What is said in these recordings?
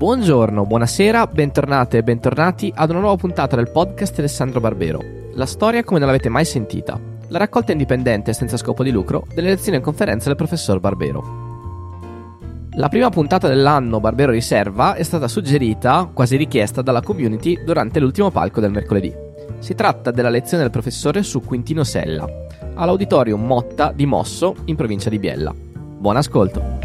Buongiorno, buonasera, bentornate e bentornati ad una nuova puntata del podcast Alessandro Barbero. La storia come non l'avete mai sentita. La raccolta indipendente senza scopo di lucro delle lezioni e conferenze del professor Barbero. La prima puntata dell'anno Barbero Riserva è stata suggerita, quasi richiesta, dalla community durante l'ultimo palco del mercoledì. Si tratta della lezione del professore su Quintino Sella, all'auditorium Motta di Mosso, in provincia di Biella. Buon ascolto!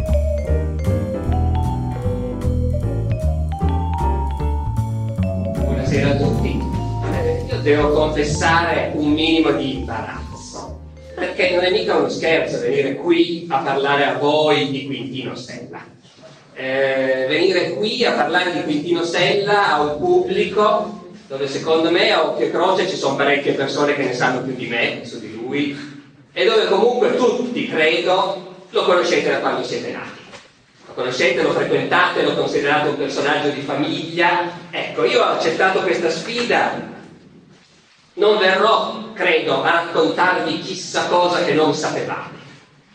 Buonasera a tutti. Eh, io devo confessare un minimo di imbarazzo, perché non è mica uno scherzo venire qui a parlare a voi di Quintino Sella. Eh, venire qui a parlare di Quintino Sella a un pubblico dove secondo me a occhio e croce ci sono parecchie persone che ne sanno più di me su di lui e dove comunque tutti, credo, lo conoscete da quando siete nati. Lo conoscete, lo frequentate, lo considerate un personaggio di famiglia. Ecco, io ho accettato questa sfida. Non verrò, credo, a raccontarvi chissà cosa che non sapevate.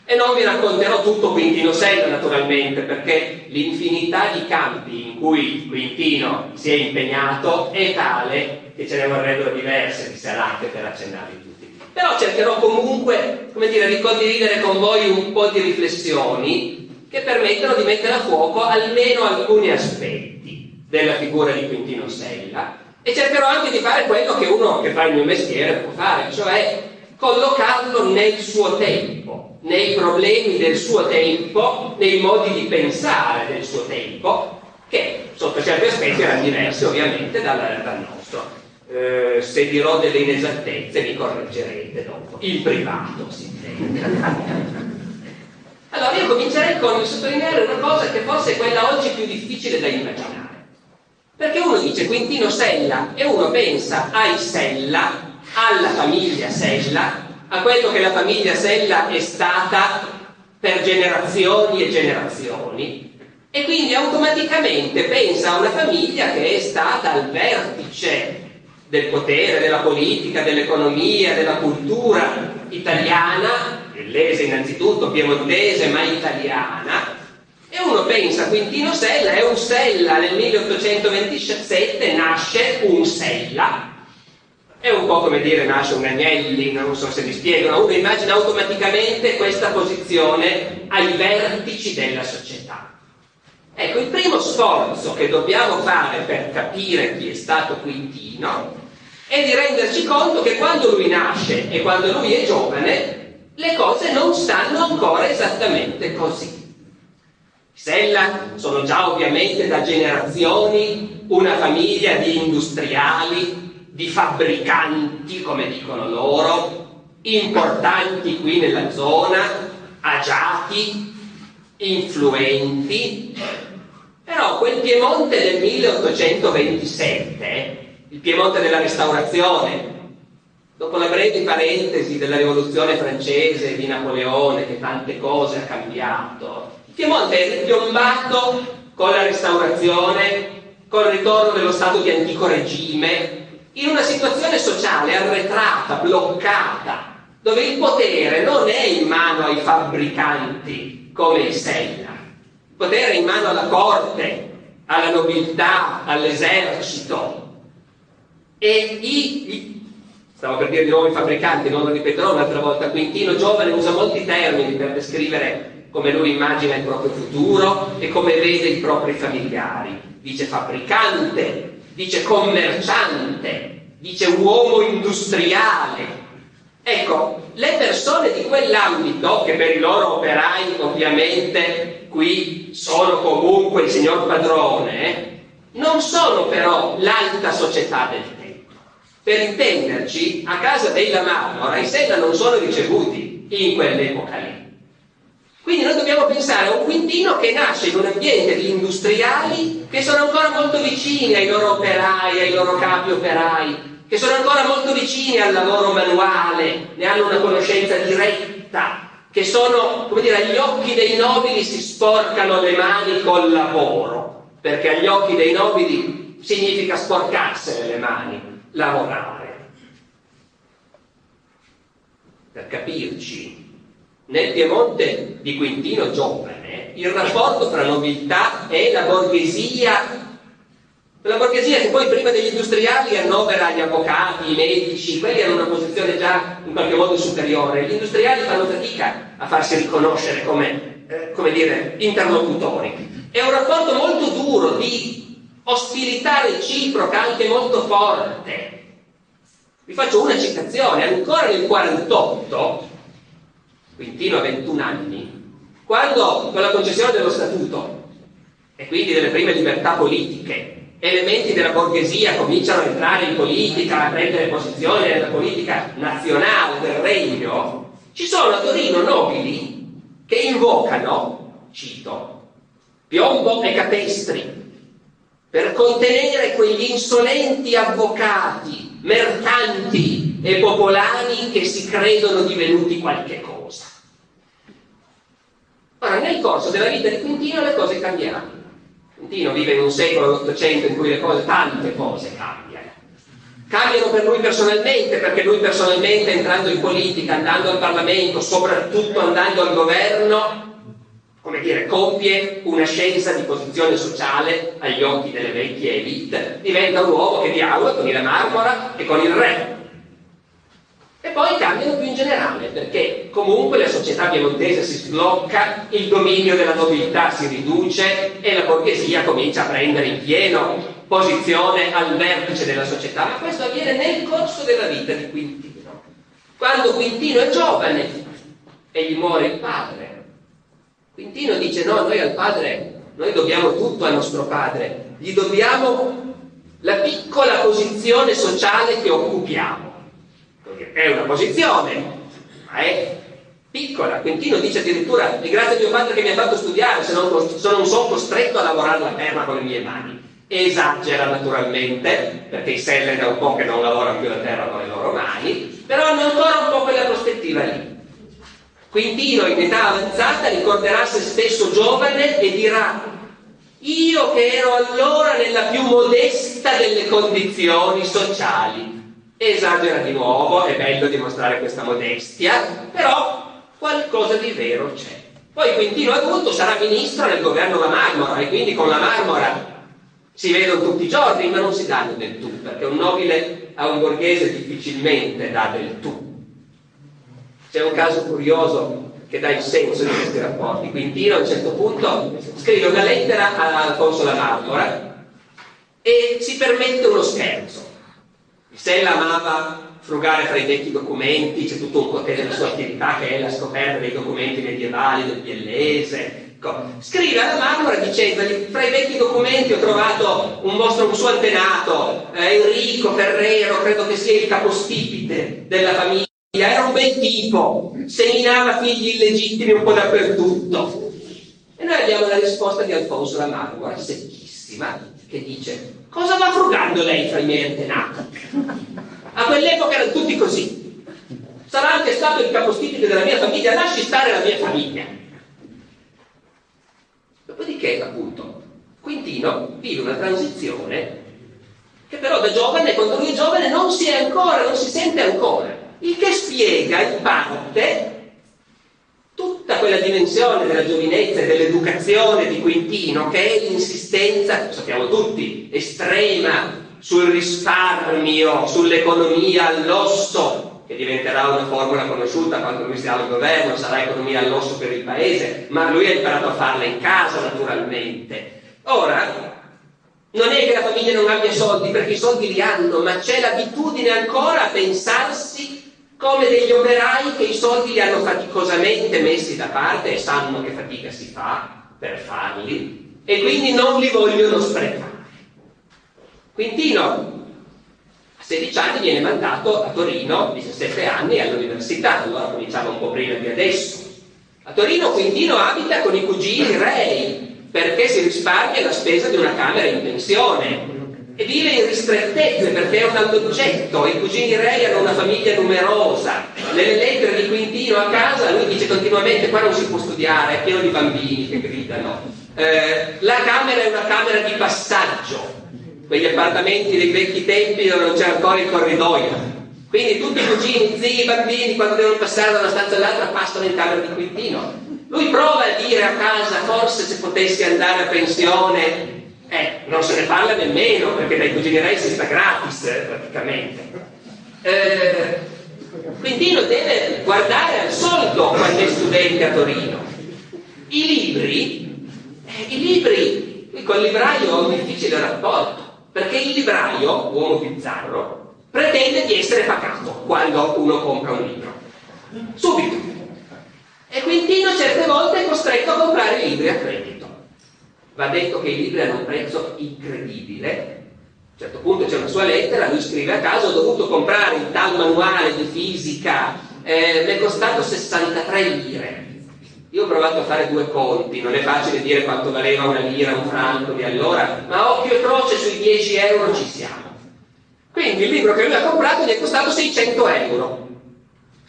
E non vi racconterò tutto Quintino Sella, naturalmente, perché l'infinità di campi in cui Quintino si è impegnato è tale che ce ne vorrebbero diverse di serate per accennarvi tutti. Però cercherò comunque, come dire, di condividere con voi un po' di riflessioni che permettono di mettere a fuoco almeno alcuni aspetti della figura di Quintino Sella e cercherò anche di fare quello che uno che fa il mio mestiere può fare, cioè collocarlo nel suo tempo nei problemi del suo tempo, nei modi di pensare del suo tempo, che sotto certi aspetti erano diversi ovviamente dal, dal nostro. Eh, se dirò delle inesattezze mi correggerete dopo, in privato si intende. Allora io comincerei con sottolineare una cosa che forse è quella oggi più difficile da immaginare. Perché uno dice Quintino Sella e uno pensa ai Sella, alla famiglia Sella, a quello che la famiglia Sella è stata per generazioni e generazioni e quindi automaticamente pensa a una famiglia che è stata al vertice del potere, della politica, dell'economia, della cultura italiana, bellese innanzitutto, piemontese ma italiana, e uno pensa Quintino Sella è un Sella, nel 1827 nasce un Sella, è un po' come dire nasce un Agnelli, non so se mi spiego, uno immagina automaticamente questa posizione ai vertici della società. Ecco, il primo sforzo che dobbiamo fare per capire chi è stato Quintino è di renderci conto che quando lui nasce e quando lui è giovane, le cose non stanno ancora esattamente così. Sella sono già ovviamente da generazioni una famiglia di industriali, di fabbricanti, come dicono loro, importanti qui nella zona, agiati, influenti, però quel Piemonte del 1827, il Piemonte della Restaurazione, dopo la breve parentesi della rivoluzione francese di Napoleone che tante cose ha cambiato, Piemonte è piombato con la restaurazione, col ritorno dello Stato di antico regime, in una situazione sociale arretrata, bloccata, dove il potere non è in mano ai fabbricanti come il Senna, il potere è in mano alla corte, alla nobiltà, all'esercito. E i, i, stavo per dire di nuovo i fabbricanti, non lo ripeterò un'altra volta, Quintino Giovane usa molti termini per descrivere come lui immagina il proprio futuro e come vede i propri familiari. Dice fabbricante, dice commerciante, dice uomo industriale. Ecco, le persone di quell'ambito, che per i loro operai ovviamente qui sono comunque il signor padrone, non sono però l'alta società del tempo. Per intenderci, a casa della Marmora i Senna non sono ricevuti in quell'epoca lì. Quindi noi dobbiamo pensare a un Quintino che nasce in un ambiente di industriali che sono ancora molto vicini ai loro operai, ai loro capi operai, che sono ancora molto vicini al lavoro manuale, ne hanno una conoscenza diretta, che sono, come dire, agli occhi dei nobili si sporcano le mani col lavoro, perché agli occhi dei nobili significa sporcarsene le mani, lavorare. Per capirci, nel Piemonte di Quintino giovane, il rapporto tra nobiltà e la borghesia La borghesia che poi prima degli industriali annovera gli avvocati, i medici, quelli hanno una posizione già in qualche modo superiore. Gli industriali fanno fatica a farsi riconoscere come, eh, come dire, interlocutori. È un rapporto molto duro di ostilità reciproca, anche molto forte. Vi faccio una citazione, ancora nel 48, Quintino a 21 anni, quando con la concessione dello statuto e quindi delle prime libertà politiche elementi della borghesia cominciano a entrare in politica, a prendere posizione nella politica nazionale del regno, ci sono a Torino nobili che invocano, cito, Piombo e Capestri per contenere quegli insolenti avvocati, mercanti e popolani che si credono divenuti qualche cosa. Ora, nel corso della vita di Quintino le cose cambieranno. Quintino vive in un secolo dell'Ottocento in cui le cose, tante cose cambiano. Cambiano per lui personalmente, perché lui personalmente entrando in politica, andando al Parlamento, soprattutto andando al governo, come dire, compie una scienza di posizione sociale agli occhi delle vecchie elite, diventa un uomo che dialoga con la marmora e con il re. E poi cambiano più in generale, perché comunque la società piemontese si sblocca, il dominio della nobiltà si riduce e la borghesia comincia a prendere in pieno posizione al vertice della società. Ma questo avviene nel corso della vita di Quintino. Quando Quintino è giovane e gli muore il padre. Quintino dice no, noi al padre, noi dobbiamo tutto al nostro padre, gli dobbiamo la piccola posizione sociale che occupiamo è una posizione, ma è piccola. Quintino dice addirittura, è grazie a mio padre che mi ha fatto studiare, se non, se non sono costretto a lavorare la terra con le mie mani. Esagera naturalmente, perché i seller da un po' che non lavorano più la terra con le loro mani, però hanno ancora un po' quella prospettiva lì. Quintino in età avanzata ricorderà se stesso giovane e dirà io che ero allora nella più modesta delle condizioni sociali, esagera di nuovo, è bello dimostrare questa modestia, però qualcosa di vero c'è. Poi Quintino adulto sarà ministro nel governo La Marmora e quindi con La Marmora si vedono tutti i giorni, ma non si danno del tu, perché un nobile a un borghese difficilmente dà del tu. C'è un caso curioso che dà il senso di questi rapporti. Quintino a un certo punto scrive una lettera a Alfonso La Marmora e si permette uno scherzo Sella amava frugare fra i vecchi documenti, c'è tutto un potere della sua attività che è la scoperta dei documenti medievali del Biellese. Scrive alla Marmora dicendogli, fra i vecchi documenti ho trovato un, vostro, un suo antenato, eh, Enrico Ferrero, credo che sia il capostipite della famiglia, era un bel tipo, seminava figli illegittimi un po' dappertutto. E noi abbiamo la risposta di Alfonso la Marmora, secchissima, che dice cosa va frugando lei fra i miei antenati? A quell'epoca erano tutti così. Sarà anche stato il capostipite della mia famiglia, lasci stare la mia famiglia. Dopodiché, appunto, Quintino vive una transizione che però da giovane, quando lui è giovane, non si è ancora, non si sente ancora. Il che spiega in parte tutta quella dimensione della giovinezza e dell'educazione di Quintino, che è l'insistenza, lo sappiamo tutti, estrema sul risparmio, sull'economia all'osso, che diventerà una formula conosciuta quando lui sia al governo, sarà economia all'osso per il paese, ma lui ha imparato a farla in casa naturalmente. Ora, non è che la famiglia non abbia soldi, perché i soldi li hanno, ma c'è l'abitudine ancora a pensarsi come degli operai che i soldi li hanno faticosamente messi da parte e sanno che fatica si fa per farli e quindi non li vogliono sprecare. Quintino a 16 anni viene mandato a Torino, 17 anni, all'università, allora cominciava un po' prima di adesso. A Torino Quintino abita con i cugini rei perché si risparmia la spesa di una camera in pensione e vive in ristrettezze perché è un alloggetto, i cugini Rei hanno una famiglia numerosa. Nelle lettere di Quintino a casa lui dice continuamente qua non si può studiare, è pieno di bambini che gridano. Eh, la camera è una camera di passaggio, quegli appartamenti dei vecchi tempi dove non c'era ancora il corridoio. Quindi tutti i cugini, zii, bambini, quando devono passare da una stanza all'altra, passano in camera di Quintino. Lui prova a dire a casa, forse se potessi andare a pensione Eh, non se ne parla nemmeno, perché dai cugini Rai si sta gratis, eh, praticamente. Eh, Quintino deve guardare al solito quando è studente a Torino. I libri, eh, i libri, con il libraio ho un difficile rapporto, perché il libraio, uomo bizzarro, pretende di essere pagato quando uno compra un libro. Subito. E Quintino certe volte è costretto a comprare libri a credito. Va detto che i libri hanno un prezzo incredibile. A un certo punto c'è una sua lettera, lui scrive a caso, ho dovuto comprare il tal manuale di fisica, eh, mi è costato 63 lire. Io ho provato a fare due conti, non è facile dire quanto valeva una lira, un franco di allora, ma occhio e croce sui 10 euro ci siamo. Quindi il libro che lui ha comprato gli è costato 600 euro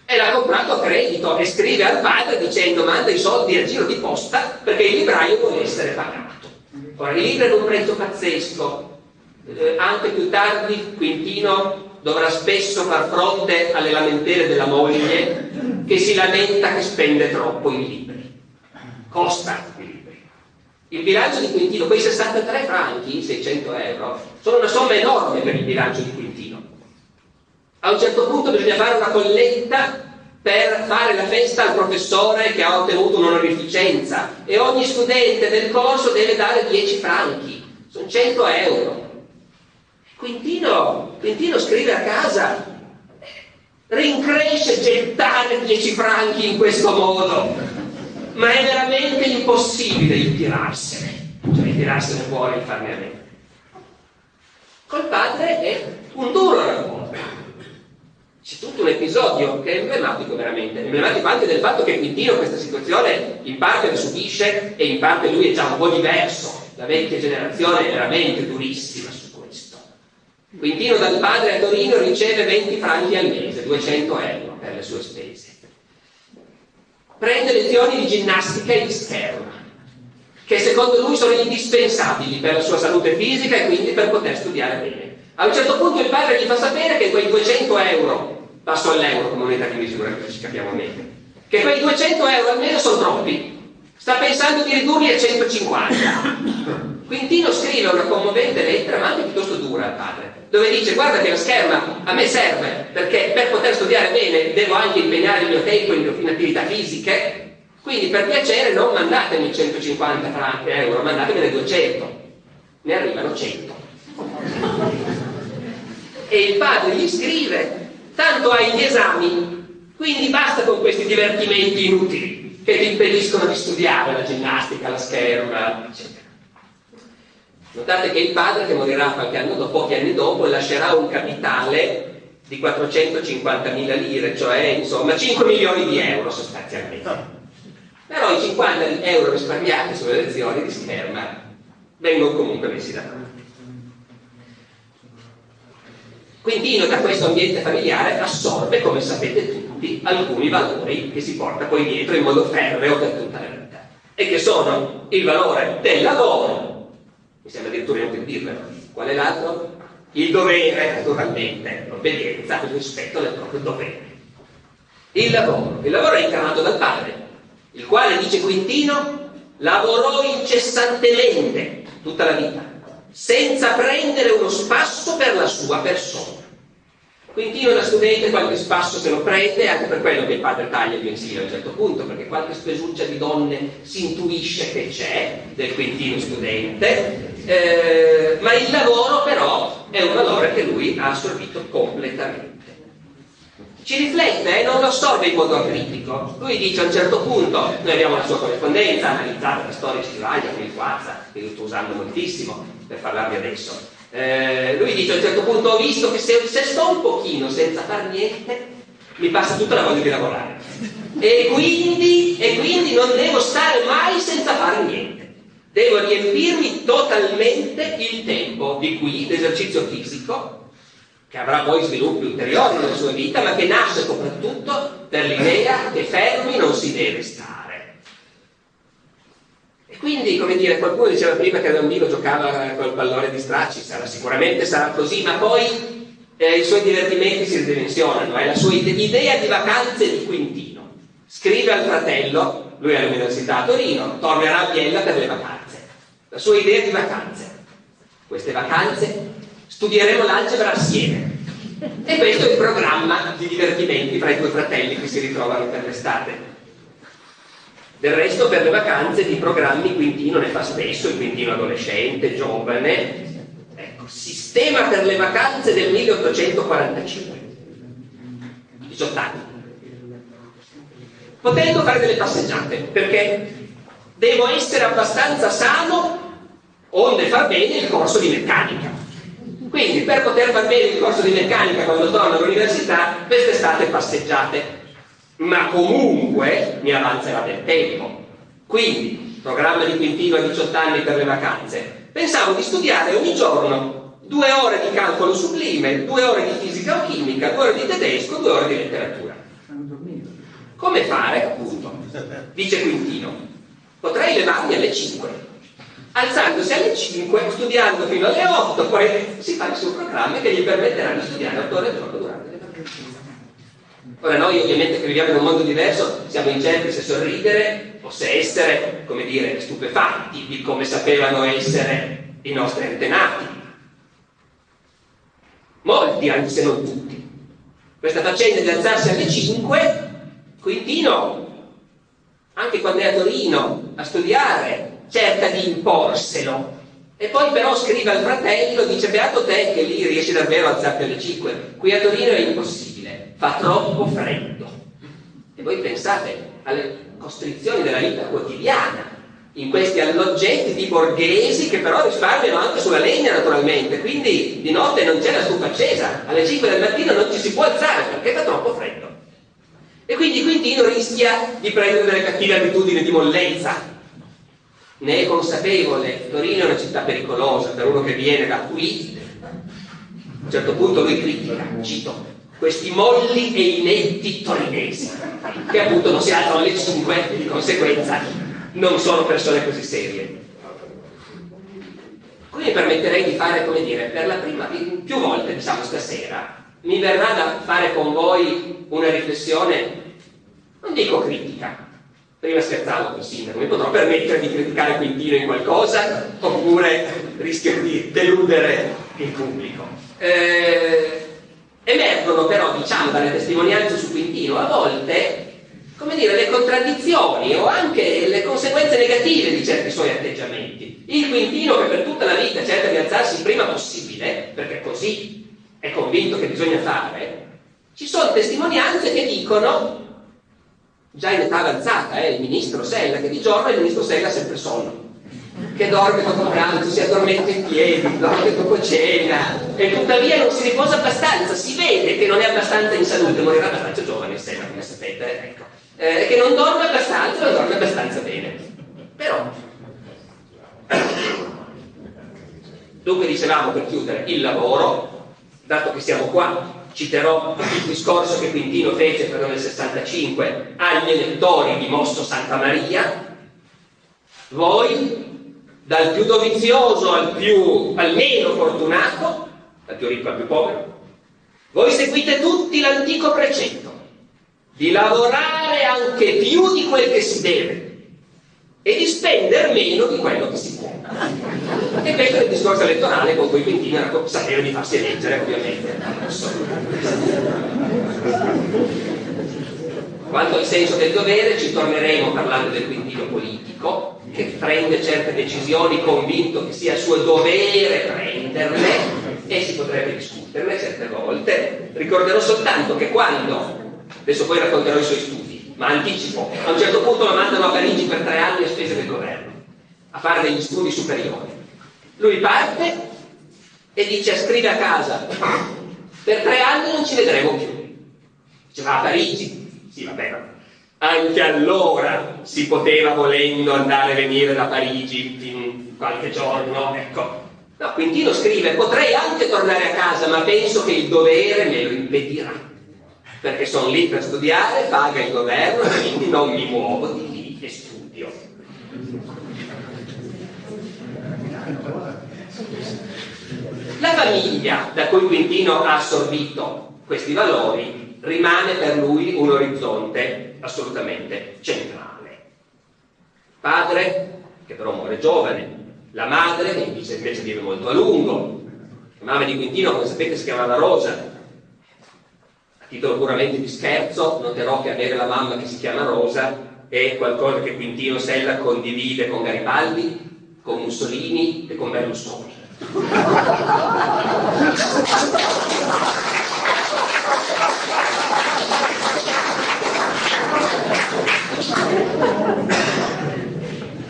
e l'ha comprato a credito e scrive al padre dicendo manda i soldi a giro di posta perché il libraio vuole essere pagato. Ora il libro è un prezzo pazzesco, eh, anche più tardi Quintino dovrà spesso far fronte alle lamentele della moglie che si lamenta che spende troppo in libri. Costa i libri. Il bilancio di Quintino, quei 63 franchi, 600 euro, sono una somma enorme per il bilancio di Quintino. A un certo punto bisogna fare una colletta per fare la festa al professore che ha ottenuto un'onorificenza e ogni studente del corso deve dare 10 franchi, sono 100 euro. Quintino, Quintino scrive a casa, rincresce gettare 10 franchi in questo modo, ma è veramente impossibile ritirarsene, cioè ritirarsene fuori e farne a meno. Col padre è un duro rapporto. C'è tutto un episodio che è emblematico veramente, emblematico anche del fatto che Quintino questa situazione in parte la subisce e in parte lui è già un po' diverso. La vecchia generazione è veramente durissima su questo. Quintino dal padre a Torino riceve 20 franchi al mese, 200 euro per le sue spese. Prende lezioni di ginnastica e di scherma, che secondo lui sono indispensabili per la sua salute fisica e quindi per poter studiare bene. A un certo punto il padre gli fa sapere che quei 200 euro, passo all'euro come moneta di misura, che ci capiamo meglio, che quei 200 euro almeno sono troppi. Sta pensando di ridurli a 150. Quintino scrive una commovente lettera, ma anche piuttosto dura al padre, dove dice guarda che la scherma a me serve perché per poter studiare bene devo anche impegnare il mio tempo in attività fisiche, quindi per piacere non mandatemi 150 franchi euro, mandatemene 200. Ne arrivano 100 e il padre gli scrive, tanto hai gli esami, quindi basta con questi divertimenti inutili che ti impediscono di studiare la ginnastica, la scherma, eccetera. Notate che il padre, che morirà qualche anno dopo, pochi anni dopo, lascerà un capitale di 450.000 lire, cioè insomma 5 milioni di euro sostanzialmente. Però i 50 euro risparmiati sulle lezioni di scherma vengono comunque messi da parte. Quintino da questo ambiente familiare assorbe, come sapete tutti, alcuni valori che si porta poi dietro in modo ferreo per tutta la vita e che sono il valore del lavoro, mi sembra addirittura inutile dirvelo, qual è l'altro? Il dovere, naturalmente, l'obbedienza, il rispetto del proprio dovere. Il lavoro, il lavoro è incarnato dal padre, il quale, dice Quintino, lavorò incessantemente tutta la vita senza prendere uno spasso per la sua persona. Quintino da studente qualche spasso se lo prende, anche per quello che il padre taglia il mensile a un certo punto, perché qualche spesuccia di donne si intuisce che c'è del Quintino studente, eh, ma il lavoro però è un valore che lui ha assorbito completamente. Ci riflette e eh? non lo assorbe in modo acritico. Lui dice a un certo punto, noi abbiamo la sua corrispondenza analizzata da storici di Vaglia, con il Quazza, che io sto usando moltissimo per parlarvi adesso. Eh, lui dice a un certo punto, ho visto che se, se sto un pochino senza far niente, mi passa tutta la voglia di lavorare. E quindi, e quindi non devo stare mai senza fare niente. Devo riempirmi totalmente il tempo di qui, l'esercizio fisico, che avrà poi sviluppi ulteriori nella sua vita, ma che nasce soprattutto per l'idea che fermi non si deve stare. Quindi, come dire, qualcuno diceva prima che da bambino giocava col pallone di stracci, sarà, sicuramente sarà così, ma poi eh, i suoi divertimenti si ridimensionano, è la sua idea di vacanze di Quintino. Scrive al fratello, lui è all'università a Torino, tornerà a Biella per le vacanze. La sua idea di vacanze queste vacanze studieremo l'algebra assieme. E questo è il programma di divertimenti fra i due fratelli che si ritrovano per l'estate. Del resto per le vacanze di programmi Quintino ne fa spesso, il Quintino adolescente, giovane. Ecco, sistema per le vacanze del 1845. 18 anni. Potendo fare delle passeggiate, perché devo essere abbastanza sano onde far bene il corso di meccanica. Quindi per poter far bene il corso di meccanica quando torno all'università, quest'estate passeggiate ma comunque mi avanzerà del tempo. Quindi, programma di Quintino a 18 anni per le vacanze, pensavo di studiare ogni giorno due ore di calcolo sublime, due ore di fisica o chimica, due ore di tedesco, due ore di letteratura. Come fare, appunto? Dice Quintino, potrei levarmi alle 5, alzandosi alle 5, studiando fino alle 8, poi si fa il suo programma che gli permetterà di studiare 8 ore al giorno durante. Ora noi ovviamente che viviamo in un mondo diverso siamo incerti se sorridere o se essere, come dire, stupefatti di come sapevano essere i nostri antenati. Molti, anche se non tutti. Questa faccenda di alzarsi alle 5, Quintino, anche quando è a Torino a studiare, cerca di imporselo. E poi però scrive al fratello, dice beato te che lì riesci davvero a alzarti alle 5. Qui a Torino è impossibile fa troppo freddo. E voi pensate alle costrizioni della vita quotidiana, in questi alloggetti borghesi che però risparmiano anche sulla legna naturalmente, quindi di notte non c'è la stufa accesa, alle 5 del mattino non ci si può alzare perché fa troppo freddo. E quindi Quintino rischia di prendere delle cattive abitudini di mollenza. Ne è consapevole, Torino è una città pericolosa per uno che viene da qui. A un certo punto lui critica, cito, questi molli e inetti torinesi, che appunto non si alzano alle 5 e di conseguenza non sono persone così serie. Qui mi permetterei di fare, come dire, per la prima, più volte, diciamo stasera, mi verrà da fare con voi una riflessione, non dico critica, prima scherzavo col sindaco, mi potrò permettere di criticare Quintino in qualcosa oppure rischio di deludere il pubblico. Eh, Emergono però, diciamo, dalle testimonianze su Quintino a volte, come dire, le contraddizioni o anche le conseguenze negative di certi suoi atteggiamenti. Il Quintino che per tutta la vita cerca di alzarsi il prima possibile, perché così è convinto che bisogna fare, ci sono testimonianze che dicono, già in età avanzata, eh, il ministro Sella, che di giorno il ministro Sella ha sempre sonno che dorme dopo pranzo, si addormenta in piedi, dorme dopo cena e tuttavia non si riposa abbastanza, si vede che non è abbastanza in salute, morirà abbastanza giovane, sembra, come sapete, ecco. Eh, che non dorme abbastanza, non dorme abbastanza bene. Però, dunque dicevamo per chiudere, il lavoro, dato che siamo qua, citerò il discorso che Quintino fece per nel 65 agli elettori di Mosso Santa Maria, voi dal più dovizioso al, più, al meno fortunato, dal più ricco al più povero, voi seguite tutti l'antico precetto di lavorare anche più di quel che si deve e di spendere meno di quello che si può. E questo è il discorso elettorale con cui Quintino sapeva di farsi eleggere, ovviamente. Quanto al senso del dovere, ci torneremo parlando del Quintino politico, che prende certe decisioni convinto che sia suo dovere prenderle e si potrebbe discuterne certe volte. Ricorderò soltanto che quando, adesso poi racconterò i suoi studi, ma anticipo, a un certo punto lo mandano a Parigi per tre anni a spese del governo, a fare degli studi superiori. Lui parte e dice, scrive a casa, per tre anni non ci vedremo più. Dice, va a Parigi. Sì, va bene, anche allora si poteva volendo andare e venire da Parigi in qualche giorno, ecco. No, Quintino scrive, potrei anche tornare a casa, ma penso che il dovere me lo impedirà, perché sono lì per studiare, paga il governo, quindi non mi muovo di lì e studio. La famiglia da cui Quintino ha assorbito questi valori rimane per lui un orizzonte assolutamente centrale. Padre, che però muore giovane, La madre, che invece, vive molto a lungo. La mamma di Quintino, come sapete, si chiamava Rosa. A titolo puramente di scherzo, noterò che avere la mamma che si chiama Rosa è qualcosa che Quintino Sella condivide con Garibaldi, con Mussolini e con Berlusconi.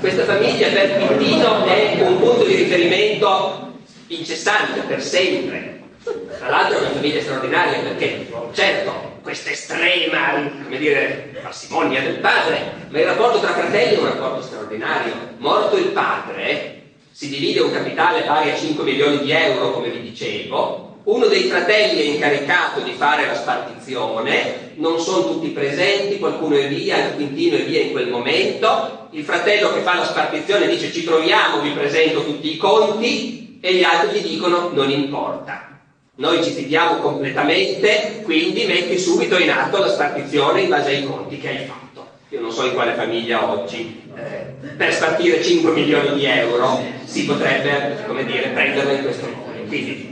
Questa famiglia per Quintino è un punto di riferimento incessante, per sempre. Tra l'altro è una famiglia straordinaria perché, certo, questa estrema, come dire, parsimonia del padre, ma il rapporto tra fratelli è un rapporto straordinario. Morto il padre, si divide un capitale pari a 5 milioni di euro, come vi dicevo, uno dei fratelli è incaricato di fare la spartizione, non sono tutti presenti, qualcuno è via, il Quintino è via in quel momento, il fratello che fa la spartizione dice ci troviamo, vi presento tutti i conti e gli altri gli dicono non importa. Noi ci fidiamo completamente, quindi metti subito in atto la spartizione in base ai conti che hai fatto. Io non so in quale famiglia oggi eh, per spartire 5 milioni di euro si potrebbe, come dire, prenderlo in questo modo. Quindi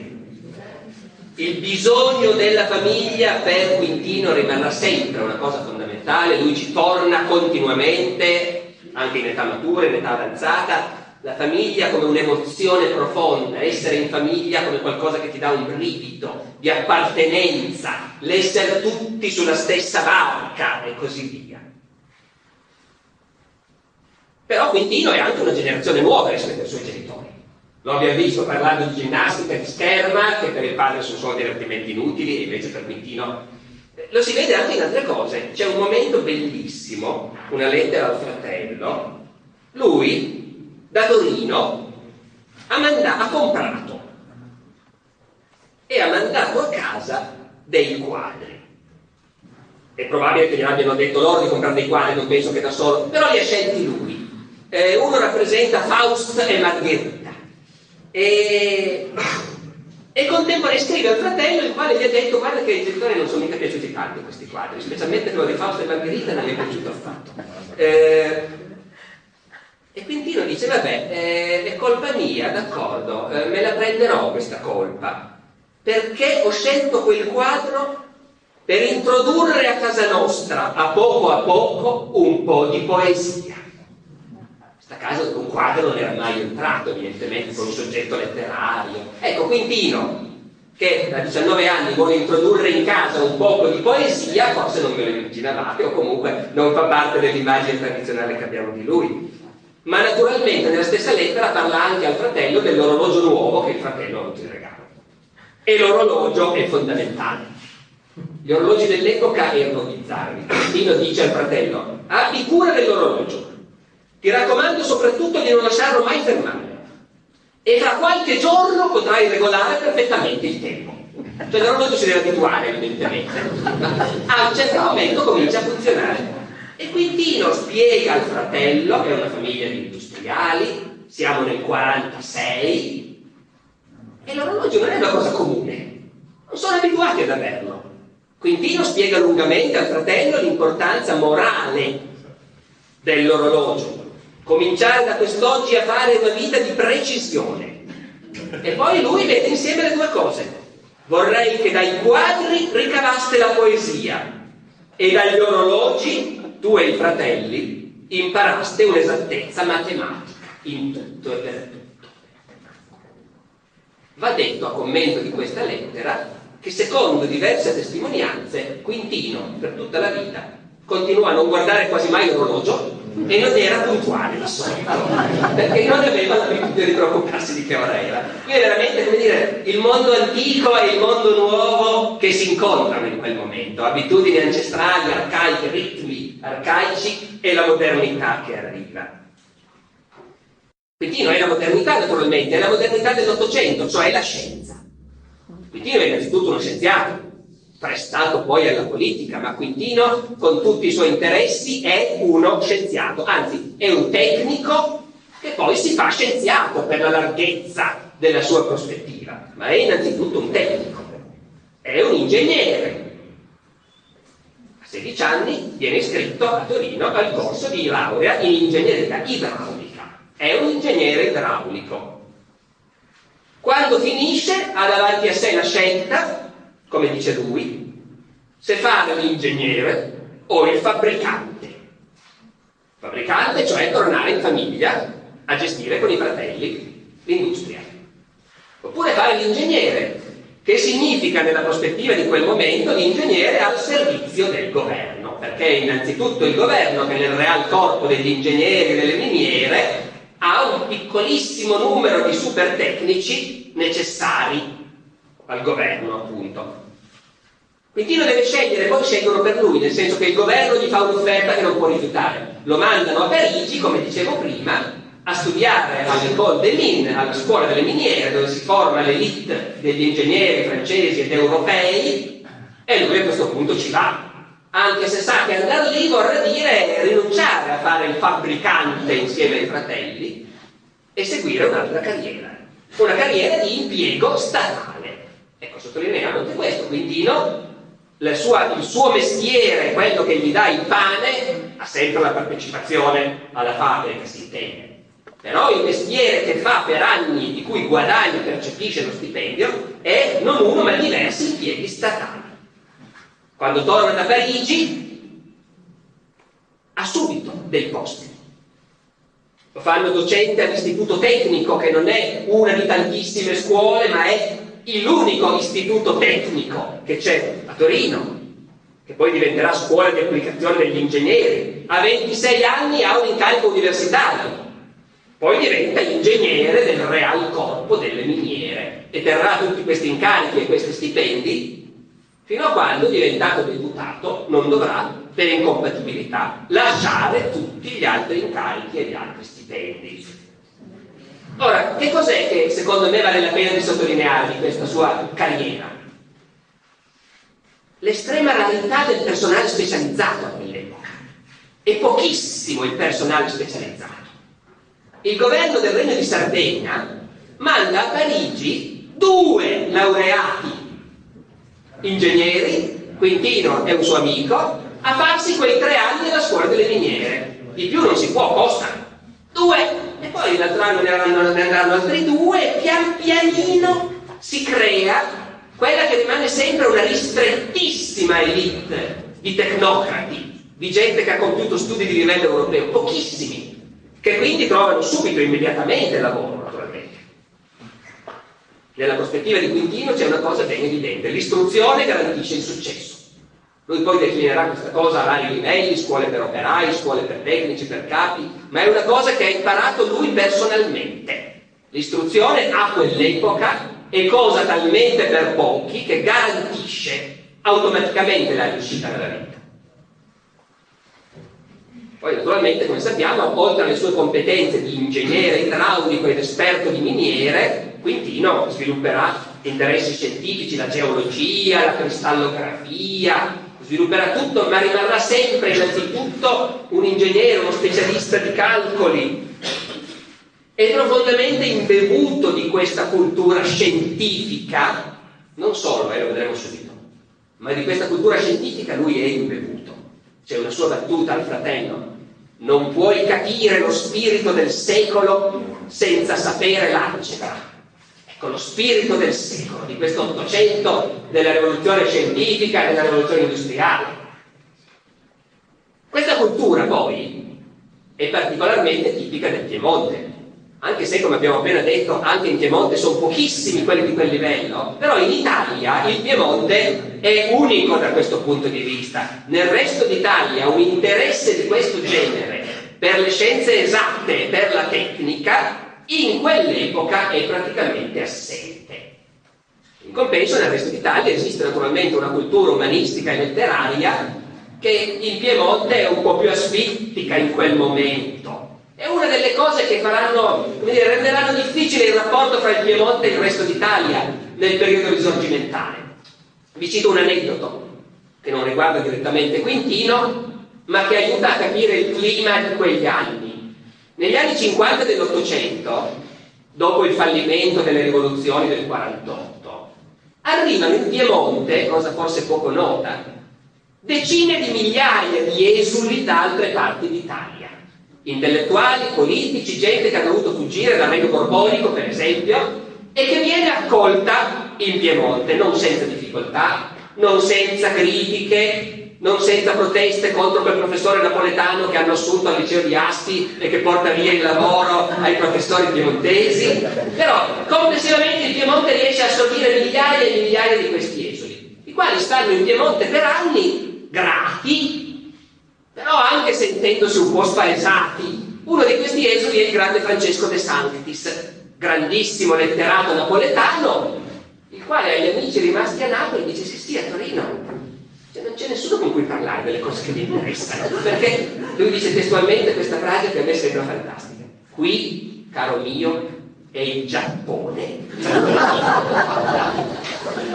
il bisogno della famiglia per Quintino rimarrà sempre una cosa fondamentale, lui ci torna continuamente, anche in età matura, in età avanzata, la famiglia come un'emozione profonda, essere in famiglia come qualcosa che ti dà un brivido di appartenenza, l'essere tutti sulla stessa barca e così via. Però Quintino è anche una generazione nuova rispetto ai suoi genitori. Lo abbiamo visto parlando di ginnastica, di scherma, che per il padre sono solo divertimenti inutili e invece per Quintino lo si vede anche in altre cose. C'è un momento bellissimo, una lettera al fratello. Lui, da Torino, ha, mandato, ha comprato e ha mandato a casa dei quadri. È probabile che gli abbiano detto loro di comprare dei quadri, non penso che da solo, però li ha scelti lui. Eh, uno rappresenta Faust e Margherita e, e contemporaneamente scrive al fratello il quale gli ha detto guarda che ai genitori non sono mica piaciuti tanto questi quadri, specialmente quello di Fausto e Margherita non gli è piaciuto affatto. Eh, e Quintino dice vabbè, eh, è colpa mia, d'accordo, eh, me la prenderò questa colpa, perché ho scelto quel quadro per introdurre a casa nostra, a poco a poco, un po' di poesia da casa un quadro non era mai entrato evidentemente con un soggetto letterario. Ecco, Quintino, che da 19 anni vuole introdurre in casa un poco di poesia, forse non ve lo immaginavate, o comunque non fa parte dell'immagine tradizionale che abbiamo di lui. Ma naturalmente nella stessa lettera parla anche al fratello dell'orologio nuovo che il fratello avuto in regalo. E l'orologio è fondamentale. Gli orologi dell'epoca erano bizzarri. Quintino dice al fratello, abbi cura dell'orologio, ti raccomando soprattutto di non lasciarlo mai fermare. E tra qualche giorno potrai regolare perfettamente il tempo. Cioè l'orologio si deve abituare, evidentemente. A un certo momento comincia a funzionare. E Quintino spiega al fratello, che è una famiglia di industriali, siamo nel 46, e l'orologio non è una cosa comune. Non sono abituati ad averlo. Quintino spiega lungamente al fratello l'importanza morale dell'orologio, cominciare da quest'oggi a fare una vita di precisione. E poi lui mette insieme le due cose. Vorrei che dai quadri ricavaste la poesia e dagli orologi, tu e i fratelli, imparaste un'esattezza matematica in tutto e per tutto. Va detto a commento di questa lettera che secondo diverse testimonianze Quintino per tutta la vita continua a non guardare quasi mai l'orologio e non era puntuale di solito perché non aveva l'abitudine di preoccuparsi di che ora era quindi è veramente come dire il mondo antico e il mondo nuovo che si incontrano in quel momento. Abitudini ancestrali, arcaiche, ritmi arcaici e la modernità che arriva. Quintino è la modernità naturalmente è la modernità dell'Ottocento cioè la scienza. Quintino è innanzitutto uno scienziato prestato poi alla politica, ma Quintino con tutti i suoi interessi è uno scienziato, anzi è un tecnico che poi si fa scienziato per la larghezza della sua prospettiva, ma è innanzitutto un tecnico, è un ingegnere. A 16 anni viene iscritto a Torino al corso di laurea in ingegneria idraulica, è un l'ingegnere idraulico. Quando finisce ha davanti a sé la scelta, come dice lui, se fare l'ingegnere o il fabbricante. Fabbricante, cioè tornare in famiglia a gestire con i fratelli l'industria. Oppure fare l'ingegnere, che significa nella prospettiva di quel momento l'ingegnere al servizio del governo, perché è innanzitutto il governo che nel real corpo degli ingegneri e delle miniere ha un piccolissimo numero di super tecnici necessari al governo, appunto. Quintino deve scegliere, poi scelgono per lui, nel senso che il governo gli fa un'offerta che non può rifiutare. Lo mandano a Parigi, come dicevo prima, a studiare all'École des Mines, alla scuola delle miniere, dove si forma l'elite degli ingegneri francesi ed europei, e lui a questo punto ci va. Anche se sa che andare lì vorrà dire rinunciare a fare il fabbricante insieme ai fratelli e seguire un'altra carriera, una carriera di impiego statale. Ecco, sottolineiamo anche questo, Quintino sua, il suo mestiere, quello che gli dà il pane, ha sempre la partecipazione alla fabbrica, si intende. Però il mestiere che fa per anni, di cui guadagna e percepisce lo stipendio, è non uno ma diversi impieghi statali. Quando torna da Parigi, ha subito dei posti. Lo fanno docente all'istituto tecnico, che non è una di tantissime scuole, ma è l'unico istituto tecnico che c'è Torino, che poi diventerà scuola di applicazione degli ingegneri. A 26 anni ha un incarico universitario poi diventa ingegnere del Real Corpo delle miniere e terrà tutti questi incarichi e questi stipendi fino a quando, diventato deputato, non dovrà, per incompatibilità, lasciare tutti gli altri incarichi e gli altri stipendi. Ora, che cos'è che secondo me vale la pena di sottolineare di questa sua carriera? L'estrema rarità del personale specializzato a quell'epoca. E pochissimo il personale specializzato il governo del Regno di Sardegna manda a Parigi due laureati ingegneri, Quintino e un suo amico, a farsi quei tre anni alla scuola delle miniere. Di più non si può, costano. Due, e poi l'altro anno ne andranno altri due, e pian pianino si crea quella che rimane sempre una ristrettissima elite di tecnocrati, di gente che ha compiuto studi di livello europeo, pochissimi che quindi trovano subito, immediatamente lavoro, naturalmente. Nella prospettiva di Quintino c'è una cosa ben evidente, l'istruzione garantisce il successo. Lui poi declinerà questa cosa a vari livelli, scuole per operai, scuole per tecnici, per capi, ma è una cosa che ha imparato lui personalmente. L'istruzione a quell'epoca è cosa talmente per pochi che garantisce automaticamente la riuscita nella vita. Poi naturalmente, come sappiamo, oltre alle sue competenze di ingegnere idraulico ed esperto di miniere, Quintino svilupperà interessi scientifici, la geologia, la cristallografia, svilupperà tutto, ma rimarrà sempre innanzitutto un ingegnere, uno specialista di calcoli. È profondamente imbevuto di questa cultura scientifica, non solo, eh, lo vedremo subito, ma di questa cultura scientifica lui è imbevuto. C'è una sua battuta al fratello, non puoi capire lo spirito del secolo senza sapere l'algebra. Ecco, lo spirito del secolo, di questo Ottocento, della rivoluzione scientifica della rivoluzione industriale. Questa cultura poi è particolarmente tipica del Piemonte, anche se come abbiamo appena detto anche in Piemonte sono pochissimi quelli di quel livello, però in Italia il Piemonte è unico da questo punto di vista. Nel resto d'Italia un interesse di questo genere per le scienze esatte per la tecnica in quell'epoca è praticamente assente. In compenso nel resto d'Italia esiste naturalmente una cultura umanistica e letteraria che in Piemonte è un po' più asfittica in quel momento è una delle cose che faranno, dire, renderanno difficile il rapporto fra il Piemonte e il resto d'Italia nel periodo risorgimentale. Vi cito un aneddoto che non riguarda direttamente Quintino, ma che aiuta a capire il clima di quegli anni. Negli anni 50 dell'Ottocento, dopo il fallimento delle rivoluzioni del 48, arrivano in Piemonte, cosa forse poco nota, decine di migliaia di esuli da altre parti d'Italia intellettuali, politici, gente che ha dovuto fuggire dal regno borbonico, per esempio, e che viene accolta in Piemonte, non senza difficoltà, non senza critiche, non senza proteste contro quel professore napoletano che hanno assunto al liceo di Asti e che porta via il lavoro ai professori piemontesi, però complessivamente il Piemonte riesce a assorbire migliaia e migliaia di questi esuli, i quali stanno in Piemonte per anni grati, però anche sentendosi un po' spaesati. Uno di questi esuli è il grande Francesco De Sanctis, grandissimo letterato napoletano, il quale agli amici rimasti a Napoli dice sì sì a Torino cioè, non c'è nessuno con cui parlare delle cose che mi interessano, perché lui dice testualmente questa frase che a me sembra fantastica. Qui, caro mio, è il Giappone.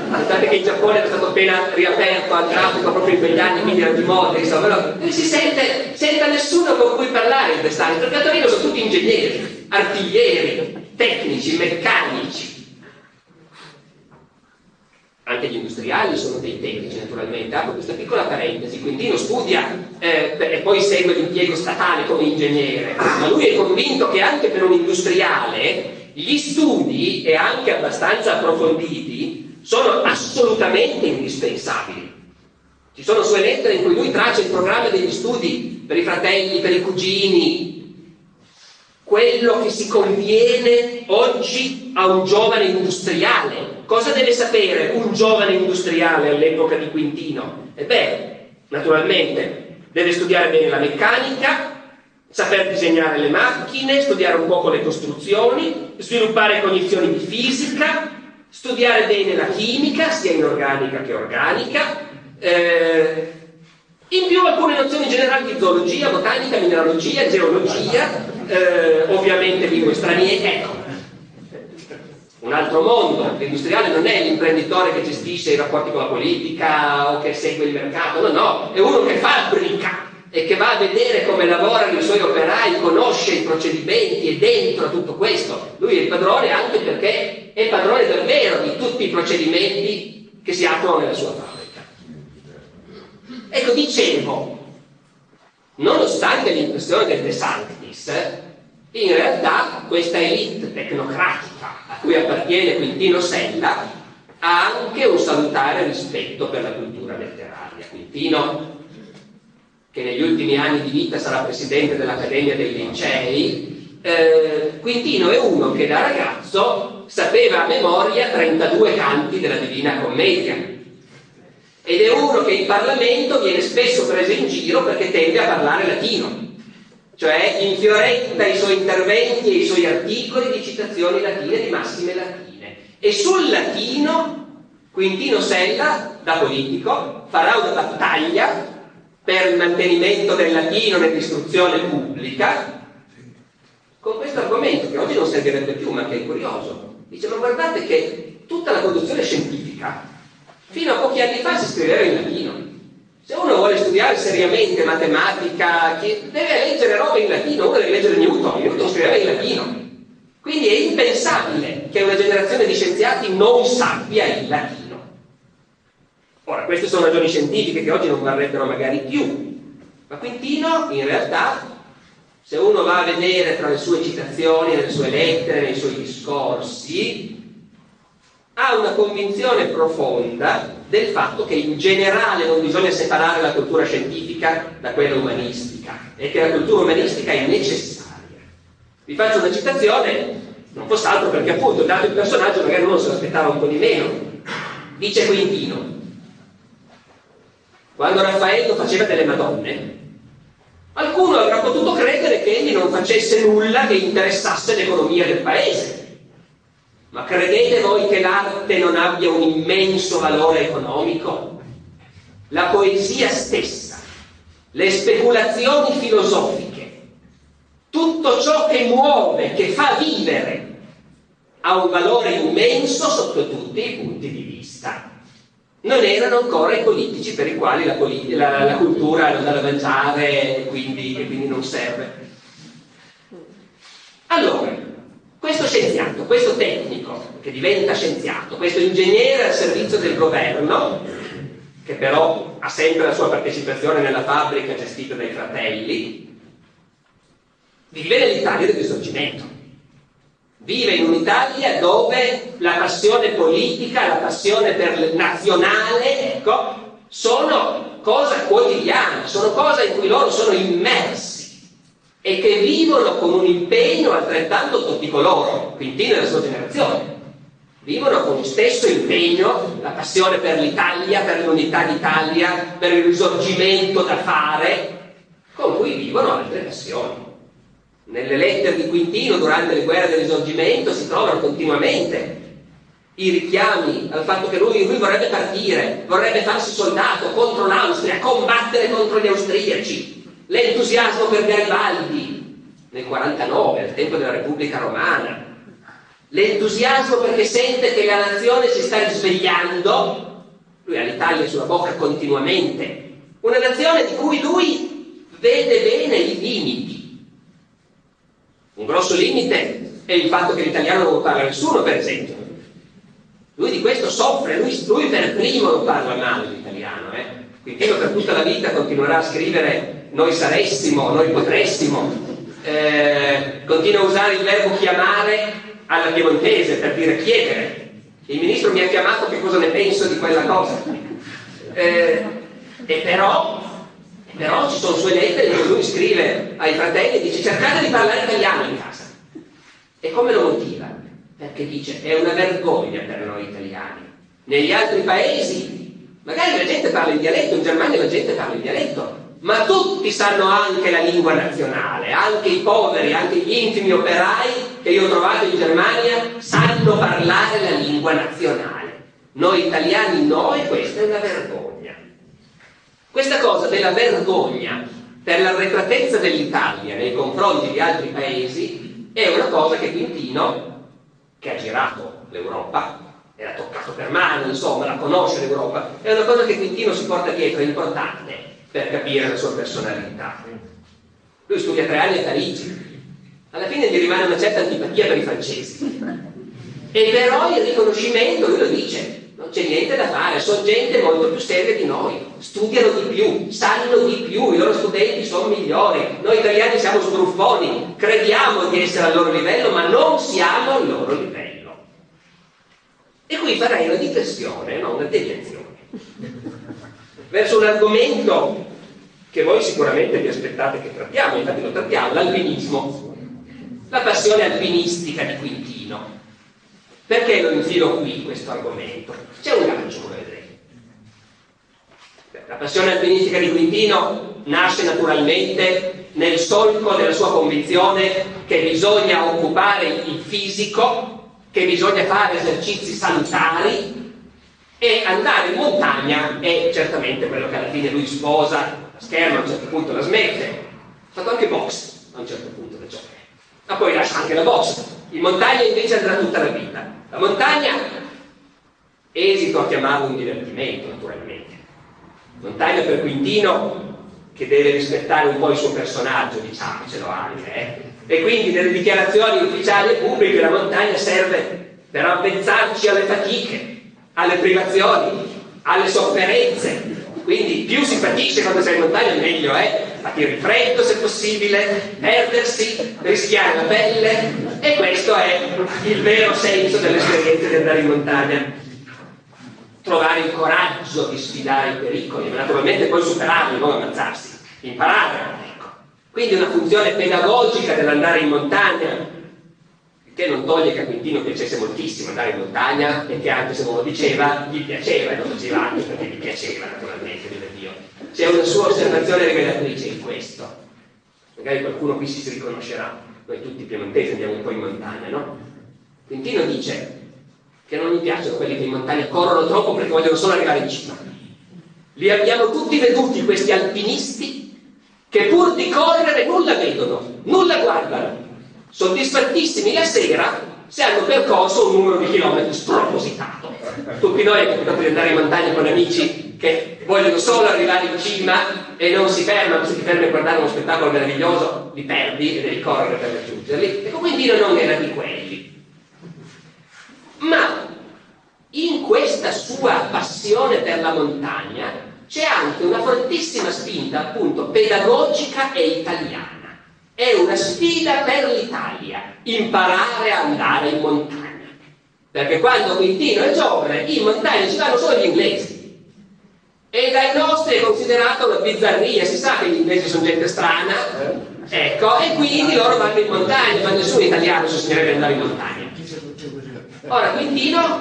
Guardate che il Giappone è stato appena riaperto al traffico proprio in quegli anni, quindi era di moda, insomma, lui si sente senza nessuno con cui parlare in quest'anno, perché a Torino sono tutti ingegneri, artiglieri, tecnici, meccanici, anche gli industriali sono dei tecnici naturalmente, apro questa piccola parentesi, Quintino studia eh, e poi segue l'impiego statale come ingegnere, ma lui è convinto che anche per un industriale gli studi, e anche abbastanza approfonditi, sono assolutamente indispensabili. Ci sono sue lettere in cui lui traccia il programma degli studi per i fratelli, per i cugini, quello che si conviene oggi a un giovane industriale Cosa deve sapere un giovane industriale all'epoca di Quintino? E naturalmente deve studiare bene la meccanica, saper disegnare le macchine, studiare un poco le costruzioni, sviluppare cognizioni di fisica, studiare bene la chimica, sia inorganica che organica, eh, in più alcune nozioni generali di zoologia, botanica, mineralogia, geologia, eh, ovviamente lingue straniere. Ecco, un altro mondo. L'industriale non è l'imprenditore che gestisce i rapporti con la politica o che segue il mercato, no, no, è uno che fabbrica e che va a vedere come lavorano i suoi operai, conosce i procedimenti e dentro tutto questo. Lui è il padrone anche perché è padrone davvero di tutti i procedimenti che si attuano nella sua fabbrica. Ecco, dicevo, nonostante l'impressione del De Sanctis, in realtà questa elite tecnocratica a cui appartiene Quintino Sella ha anche un salutare rispetto per la cultura letteraria. Quintino, che negli ultimi anni di vita sarà presidente dell'Accademia dei Lincei, eh, Quintino è uno che da ragazzo sapeva a memoria 32 canti della Divina Commedia ed è uno che in Parlamento viene spesso preso in giro perché tende a parlare latino cioè infiorenta i suoi interventi e i suoi articoli di citazioni latine, di massime latine. E sul latino Quintino Sella, da politico, farà una battaglia per il mantenimento del latino nell'istruzione pubblica con questo argomento che oggi non servirebbe più, ma che è curioso. Dice, ma guardate che tutta la produzione scientifica fino a pochi anni fa si scriveva in latino. Se uno vuole studiare seriamente matematica, deve leggere roba in latino, uno deve leggere Newton, Newton scriveva in latino. Quindi è impensabile che una generazione di scienziati non sappia il latino. Ora, queste sono ragioni scientifiche che oggi non varrebbero magari più, ma Quintino in realtà, se uno va a vedere tra le sue citazioni, nelle sue lettere, nei suoi discorsi, ha una convinzione profonda del fatto che in generale non bisogna separare la cultura scientifica da quella umanistica e che la cultura umanistica è necessaria. Vi faccio una citazione, non fosse altro perché appunto, dato il personaggio, magari uno se l'aspettava un po' di meno. Dice Quintino, quando Raffaello faceva delle Madonne, qualcuno avrà potuto credere che egli non facesse nulla che interessasse l'economia del paese ma credete voi che l'arte non abbia un immenso valore economico? La poesia stessa, le speculazioni filosofiche, tutto ciò che muove, che fa vivere, ha un valore immenso sotto tutti i punti di vista. Non erano ancora i politici per i quali la, la, la cultura non da mangiare e quindi, e quindi non serve. Allora, questo scienziato, questo tecnico che diventa scienziato, questo ingegnere al servizio del governo, che però ha sempre la sua partecipazione nella fabbrica gestita dai fratelli, vive nell'Italia del risorgimento. Vive in un'Italia dove la passione politica, la passione per il nazionale, ecco, sono cosa quotidiana, sono cose in cui loro sono immersi e che vivono con un impegno altrettanto tutti coloro, Quintino e la sua generazione vivono con lo stesso impegno la passione per l'Italia, per l'unità d'Italia, per il risorgimento da fare, con cui vivono altre passioni. Nelle lettere di Quintino durante le guerre del risorgimento si trovano continuamente i richiami al fatto che lui, lui vorrebbe partire, vorrebbe farsi soldato contro l'Austria, combattere contro gli austriaci, l'entusiasmo per Garibaldi nel 49, al tempo della Repubblica Romana, l'entusiasmo perché sente che la nazione si sta risvegliando, lui ha l'Italia sulla bocca continuamente, una nazione di cui lui vede bene i limiti. Un grosso limite è il fatto che l'italiano non parla nessuno, per esempio. Lui di questo soffre, lui, lui per primo lo parla male l'italiano, eh? quindi per tutta la vita continuerà a scrivere noi saressimo, noi potressimo, eh, continua a usare il verbo chiamare alla piemontese per dire chiedere. Il ministro mi ha chiamato che cosa ne penso di quella cosa. Eh, e però, però ci sono sue lettere cui lui scrive ai fratelli e dice cercate di parlare italiano in casa. E come lo motiva? Perché dice è una vergogna per noi italiani. Negli altri paesi, magari la gente parla in dialetto, in Germania la gente parla in dialetto, ma tutti sanno anche la lingua nazionale, anche i poveri, anche gli intimi operai che io ho trovato in Germania sanno parlare la lingua nazionale. Noi italiani no e questa è una vergogna. Questa cosa della vergogna per l'arretratezza dell'Italia nei confronti di altri paesi è una cosa che Quintino, che ha girato l'Europa, era toccato per mano, insomma, la conosce l'Europa, è una cosa che Quintino si porta dietro, è importante per capire la sua personalità. Lui studia tre anni a Parigi, alla fine gli rimane una certa antipatia per i francesi. E però il riconoscimento, lui lo dice, non c'è niente da fare, sono gente molto più seria di noi, studiano di più, sanno di più, i loro studenti sono migliori, noi italiani siamo sbruffoni, crediamo di essere al loro livello, ma non siamo al loro livello. E qui farei una digressione, no? una deviazione verso un argomento che voi sicuramente vi aspettate che trattiamo, infatti lo trattiamo, l'alpinismo, la passione alpinistica di Quintino. Perché lo infilo qui questo argomento? C'è un gancio, come vedrete. La passione alpinistica di Quintino nasce naturalmente nel solco della sua convinzione che bisogna occupare il fisico, che bisogna fare esercizi salutari e andare in montagna è certamente quello che alla fine lui sposa, la scherma a un certo punto la smette, ha fatto anche box a un certo punto da giovane, ma poi lascia anche la box. In montagna invece andrà tutta la vita. La montagna, esito a chiamarlo un divertimento naturalmente. Montagna per Quintino che deve rispettare un po' il suo personaggio, diciamocelo anche, eh? e quindi nelle dichiarazioni ufficiali e pubbliche la montagna serve per avvezzarci alle fatiche, alle privazioni, alle sofferenze. Quindi più si fatisce quando sei in montagna meglio è patire freddo se possibile, perdersi, rischiare la pelle e questo è il vero senso dell'esperienza di andare in montagna. Trovare il coraggio di sfidare i pericoli, ma naturalmente poi superarli, non ammazzarsi, imparare. Ecco. Quindi una funzione pedagogica dell'andare in montagna che non toglie che a Quintino piacesse moltissimo andare in montagna e che anche se non lo diceva, gli piaceva e lo faceva anche perché gli piaceva naturalmente. C'è una sua osservazione rivelatrice in questo. Magari qualcuno qui si riconoscerà. Noi tutti piemontesi andiamo un po' in montagna, no? Quintino dice che non gli piacciono quelli che in montagna corrono troppo perché vogliono solo arrivare in cima. Li abbiamo tutti veduti questi alpinisti che pur di correre nulla vedono, nulla guardano, soddisfattissimi la sera se hanno percorso un numero di chilometri spropositato. Tutti noi è capitato di andare in montagna con amici che vogliono solo arrivare in cima e non si fermano, se ti fermi a guardare uno spettacolo meraviglioso, li perdi e devi correre per raggiungerli. Ecco, quindi non era di quelli. Ma in questa sua passione per la montagna c'è anche una fortissima spinta appunto pedagogica e italiana. è una sfida per l'Italia, imparare a andare in montagna. Perché quando Quintino è giovane, in montagna ci vanno solo gli inglesi. E dai nostri è considerata una bizzarria, si sa che gli inglesi sono gente strana, ecco, e quindi loro vanno in montagna, ma nessun italiano sostiene di andare in montagna. Ora Quintino,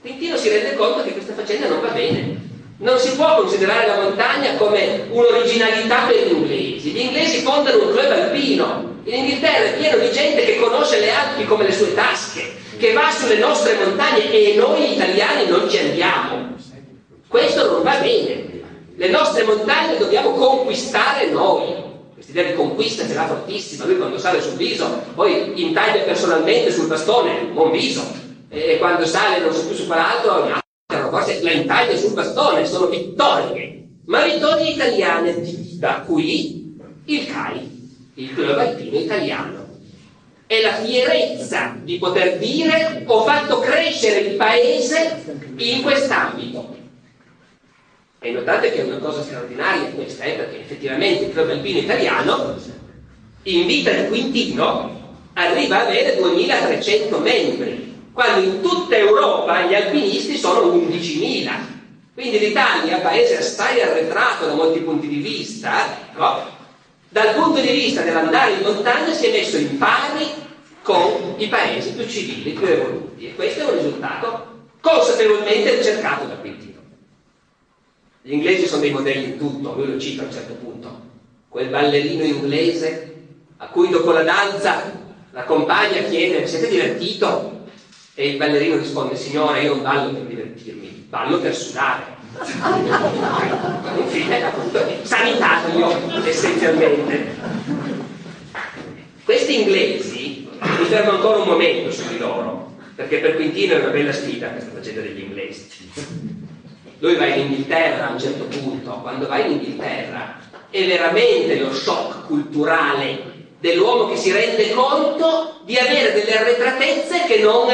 Quintino si rende conto che questa faccenda non va bene. Non si può considerare la montagna come un'originalità per gli inglesi. Gli inglesi fondano un club alpino. In Inghilterra è pieno di gente che conosce le Alpi come le sue tasche, che va sulle nostre montagne e noi italiani non ci andiamo. Questo non va bene. Le nostre montagne dobbiamo conquistare noi. Questa idea di conquista ce l'ha fortissima. Lui quando sale sul viso, poi intaglia personalmente sul bastone, buon viso. E quando sale non so più su quell'altro, forse la intaglia sul bastone, sono vittorie. Ma vittorie italiane. Da qui il CAI, il club alpino italiano. È la fierezza di poter dire ho fatto crescere il paese in quest'ambito. E notate che è una cosa straordinaria questa, eh, perché effettivamente il club alpino italiano, in vita di Quintino, arriva ad avere 2300 membri, quando in tutta Europa gli alpinisti sono 11.000. Quindi l'Italia, paese assai arretrato da molti punti di vista, no? dal punto di vista dell'andare in montagna si è messo in pari con i paesi più civili, più evoluti. E questo è un risultato consapevolmente ricercato da Quintino. Gli inglesi sono dei modelli in tutto, lui lo cita a un certo punto. Quel ballerino inglese a cui dopo la danza la compagna chiede siete divertito? E il ballerino risponde signora io non ballo per divertirmi, ballo per sudare. Un film appunto sanitario essenzialmente. Questi inglesi, mi fermo ancora un momento su di loro, perché per Quintino è una bella sfida questa faccenda degli inglesi lui va in Inghilterra a un certo punto, quando va in Inghilterra è veramente lo shock culturale dell'uomo che si rende conto di avere delle arretratezze che non,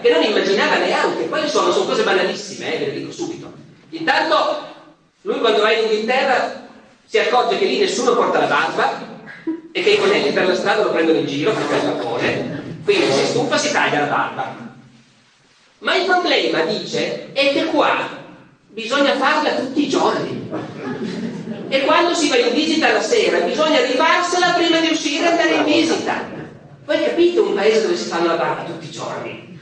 che non immaginava neanche. Quali sono? Sono cose banalissime, eh, ve le dico subito. Intanto lui quando va in Inghilterra si accorge che lì nessuno porta la barba e che i conelli per la strada lo prendono in giro perché è il Giappone, quindi si stufa si taglia la barba. Ma il problema, dice, è che qua bisogna farla tutti i giorni. E quando si va in visita la sera bisogna arrivarsela prima di uscire e andare in visita. Voi capite un paese dove si fanno la barba tutti i giorni?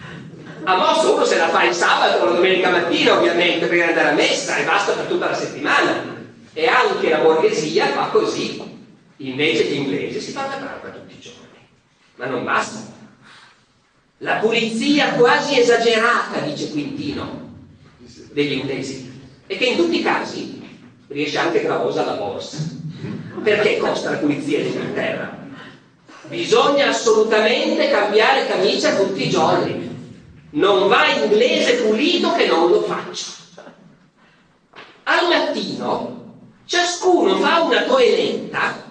A Mosso uno se la fa il sabato o la domenica mattina ovviamente per andare a messa e basta per tutta la settimana. E anche la borghesia fa così. Invece gli inglesi si fanno la barba tutti i giorni. Ma non basta. La pulizia quasi esagerata, dice Quintino, degli inglesi e che in tutti i casi riesce anche gravosa la borsa. Perché costa la pulizia in? Bisogna assolutamente cambiare camicia tutti i giorni. Non va inglese pulito che non lo faccia. Al mattino ciascuno fa una toeletta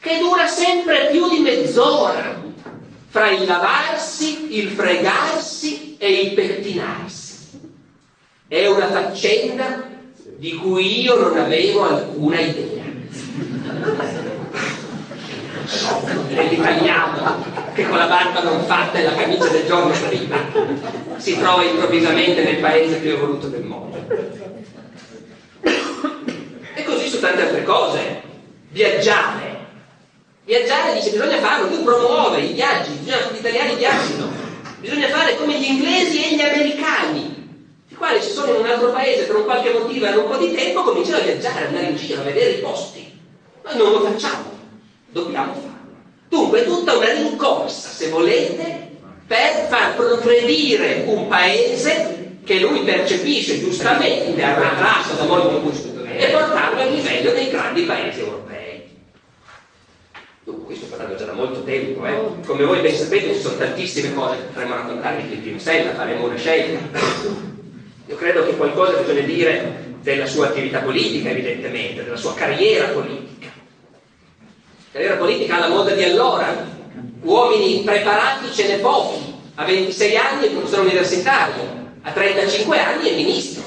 che dura sempre più di mezz'ora fra il lavarsi, il fregarsi e il pettinarsi. È una faccenda di cui io non avevo alcuna idea. L'italiano che con la barba non fatta e la camicia del giorno prima si trova improvvisamente nel paese più evoluto del mondo. E così su tante altre cose. Viaggiare. Viaggiare dice bisogna farlo, tu promuove i viaggi, bisogna che gli italiani viaggino. Bisogna fare come gli inglesi e gli americani i quali se sono in un altro paese per un qualche motivo e hanno un po' di tempo cominciano a viaggiare, ad andare in giro, a vedere i posti. Noi non lo facciamo, dobbiamo farlo. Dunque è tutta una rincorsa, se volete, per far progredire un paese che lui percepisce giustamente, arretrato da molti punti e portarlo al livello dei grandi paesi europei. Dunque, questo parlando già da molto tempo, eh? come voi ben sapete ci sono tantissime cose che potremmo raccontare di Filippino Sella, faremo una scelta. Io credo che qualcosa bisogna dire della sua attività politica, evidentemente, della sua carriera politica. Carriera politica alla moda di allora, uomini preparati ce n'è pochi, a 26 anni è professore universitario, a 35 anni è ministro.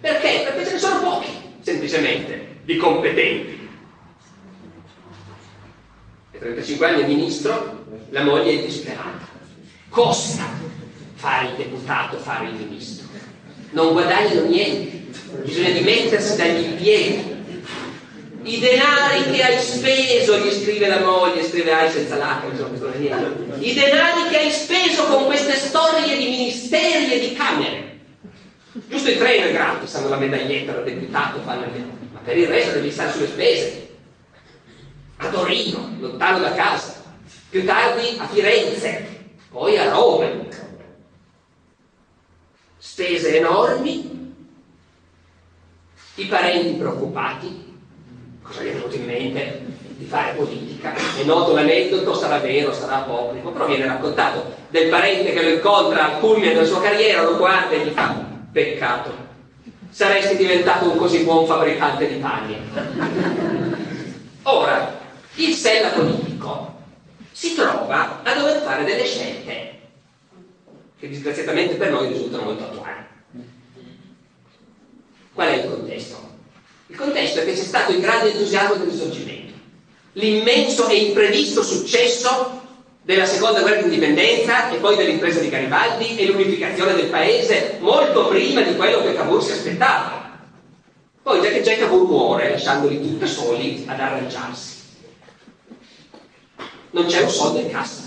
Perché? Perché ce ne sono pochi, semplicemente, di competenti. a 35 anni è ministro, la moglie è disperata. Costa fare il deputato, fare il ministro. Non guadagnano niente, bisogna dimettersi dagli piedi. I denari che hai speso, gli scrive la moglie, scrive Ai senza lacrime, I denari che hai speso con queste storie di ministeri e di camere. Giusto il treno è gratis, hanno la medaglietta da deputato, fanno il... ma per il resto devi stare sulle spese. A Torino, lontano da casa, più tardi a Firenze, poi a Roma. Spese enormi, i parenti preoccupati, cosa gli è venuto in mente di fare politica. È noto l'aneddoto, sarà vero, sarà apocrifo, però viene raccontato del parente che lo incontra al culmine della sua carriera, lo guarda e gli fa peccato, saresti diventato un così buon fabbricante di panni. Ora, il Sella politico si trova a dover fare delle scelte che disgraziatamente per noi risultano molto attuali. Qual è il contesto? Il contesto è che c'è stato il grande entusiasmo del risorgimento, l'immenso e imprevisto successo della seconda guerra di indipendenza e poi dell'impresa di Garibaldi e l'unificazione del paese molto prima di quello che Cavour si aspettava. Poi già che già Cavour muore lasciandoli tutti soli ad arrangiarsi. Non c'è un soldo in cassa.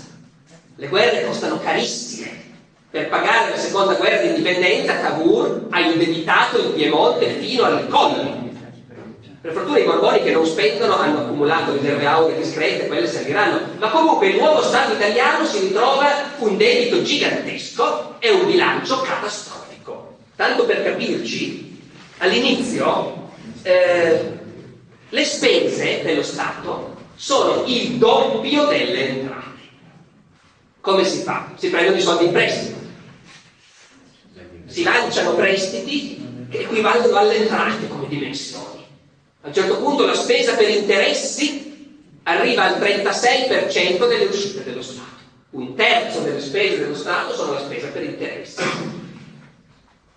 Le guerre costano carissime. Per pagare la seconda guerra di indipendenza Cavour ha indebitato il Piemonte fino al collo per fortuna i Borboni che non spendono hanno accumulato riserve auree discrete, quelle serviranno, ma comunque il nuovo Stato italiano si ritrova un debito gigantesco e un bilancio catastrofico. Tanto per capirci, all'inizio eh, le spese dello Stato sono il doppio delle entrate. Come si fa? Si prendono i soldi in prestito, si lanciano prestiti che equivalgono alle entrate come dimensioni. A un certo punto la spesa per interessi arriva al 36% delle uscite dello Stato. Un terzo delle spese dello Stato sono la spesa per interessi.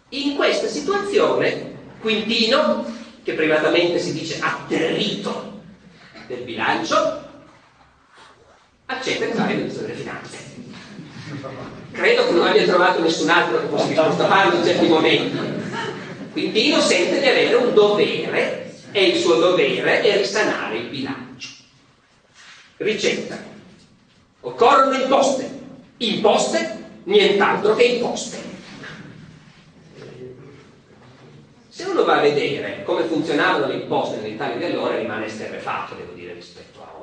In questa situazione, Quintino, che privatamente si dice atterrito del bilancio, accetta di fare il ministro delle finanze. Credo che non abbia trovato nessun altro che fosse disposto farlo in certi momenti. Quintino sente di avere un dovere e il suo dovere è risanare il bilancio. Ricetta. Occorrono imposte. Imposte, nient'altro che imposte. Se uno va a vedere come funzionavano le imposte nell'Italia di allora rimane esterrefatto, devo dire, rispetto a oggi.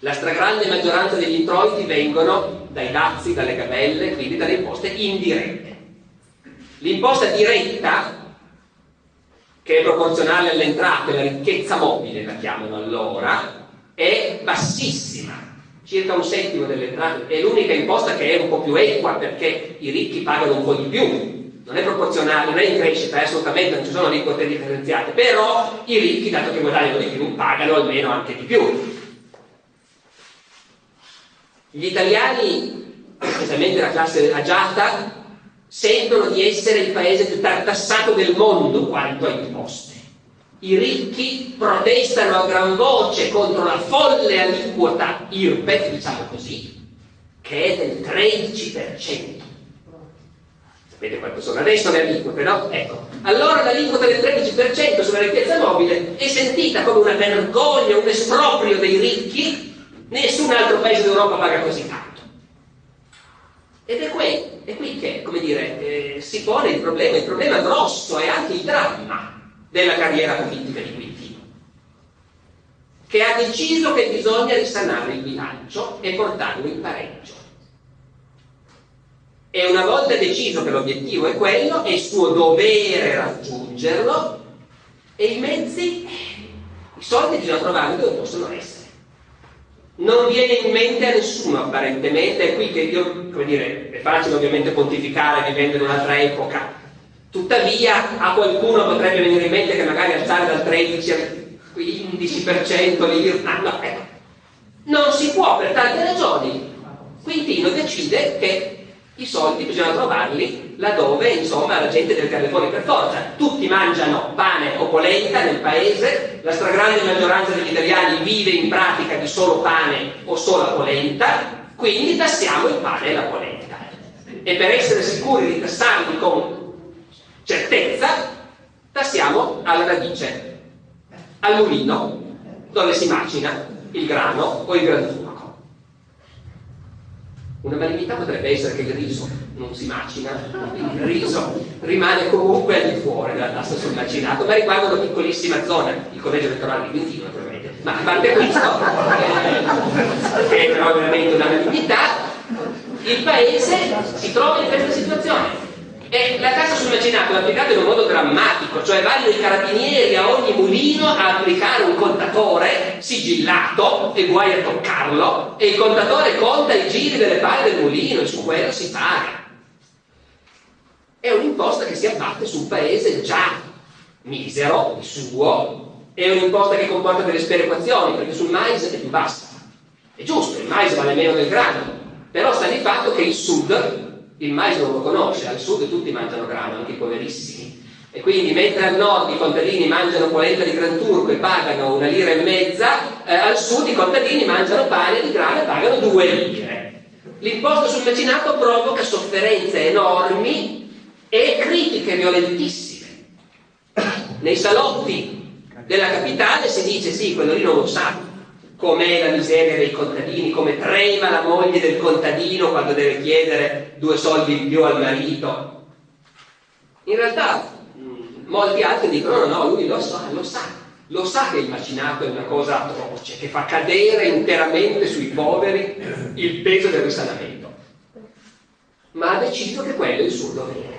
La stragrande maggioranza degli introiti vengono dai dazi, dalle gabelle, quindi dalle imposte indirette. L'imposta diretta che è proporzionale alle entrate, la ricchezza mobile la chiamano allora, è bassissima, circa un settimo delle entrate, è l'unica imposta che è un po' più equa perché i ricchi pagano un po' di più, non è proporzionale, non è in crescita, è assolutamente, non ci sono aliquote differenziate, però i ricchi, dato che guadagnano di più, pagano almeno anche di più. Gli italiani, specialmente la classe agiata, sentono di essere il paese più tartassato del mondo quanto a imposte. I ricchi protestano a gran voce contro la folle aliquota IRPEF, diciamo così, che è del 13%. Sapete quanto sono adesso le aliquote, no? Ecco, allora l'aliquota del 13% sulla ricchezza mobile è sentita come una vergogna, un esproprio dei ricchi, nessun altro paese d'Europa paga così tanto. Ed è qui, è qui che, come dire, eh, si pone il problema, il problema grosso e anche il dramma della carriera politica di Quintino, che ha deciso che bisogna risanare il bilancio e portarlo in pareggio. E una volta deciso che l'obiettivo è quello, è suo dovere raggiungerlo, e i mezzi, i soldi bisogna trovarli dove possono essere non viene in mente a nessuno apparentemente, è qui che io, come dire, è facile ovviamente pontificare vivendo in un'altra epoca, tuttavia a qualcuno potrebbe venire in mente che magari alzare dal 13 al 15% l'IRNA, no, ecco. non si può per tante ragioni. Quintino decide che I soldi bisogna trovarli laddove insomma la gente deve tirare fuori per forza. Tutti mangiano pane o polenta nel paese, la stragrande maggioranza degli italiani vive in pratica di solo pane o sola polenta, quindi tassiamo il pane e la polenta. E per essere sicuri di tassarli con certezza, tassiamo alla radice, al mulino, dove si macina il grano o il granturco. Una malignità potrebbe essere che il riso non si macina, il riso rimane comunque al di fuori della tassa sul macinato, ma riguarda una piccolissima zona, il collegio elettorale di Quintino naturalmente. Ma a parte questo, eh, che è però veramente una malignità, il paese si trova in questa situazione. E la tassa sul macinato è applicata in un modo drammatico, cioè vanno i carabinieri a ogni mulino a applicare un contatore sigillato e guai a toccarlo e il contatore conta i giri delle palle del mulino e su quello si paga. È un'imposta che si abbatte su un paese già misero di suo, è un'imposta che comporta delle sperequazioni perché sul mais è più bassa. È giusto, il mais vale meno del grano, però sta di fatto che il sud il mais non lo conosce, al sud tutti mangiano grano, anche i poverissimi. E quindi mentre al nord i contadini mangiano polenta di gran turco e pagano una lira e mezza, eh, al sud i contadini mangiano pane di grano e pagano due lire. L'imposto sul macinato provoca sofferenze enormi e critiche violentissime. Nei salotti della capitale si dice sì, quello lì non lo sa, com'è la miseria dei contadini, come trema la moglie del contadino quando deve chiedere due soldi in più al marito. In realtà mm, molti altri dicono no, no, lui lo sa, lo sa, lo sa che il macinato è una cosa atroce, che fa cadere interamente sui poveri il peso del risanamento. Ma ha deciso che quello è il suo dovere.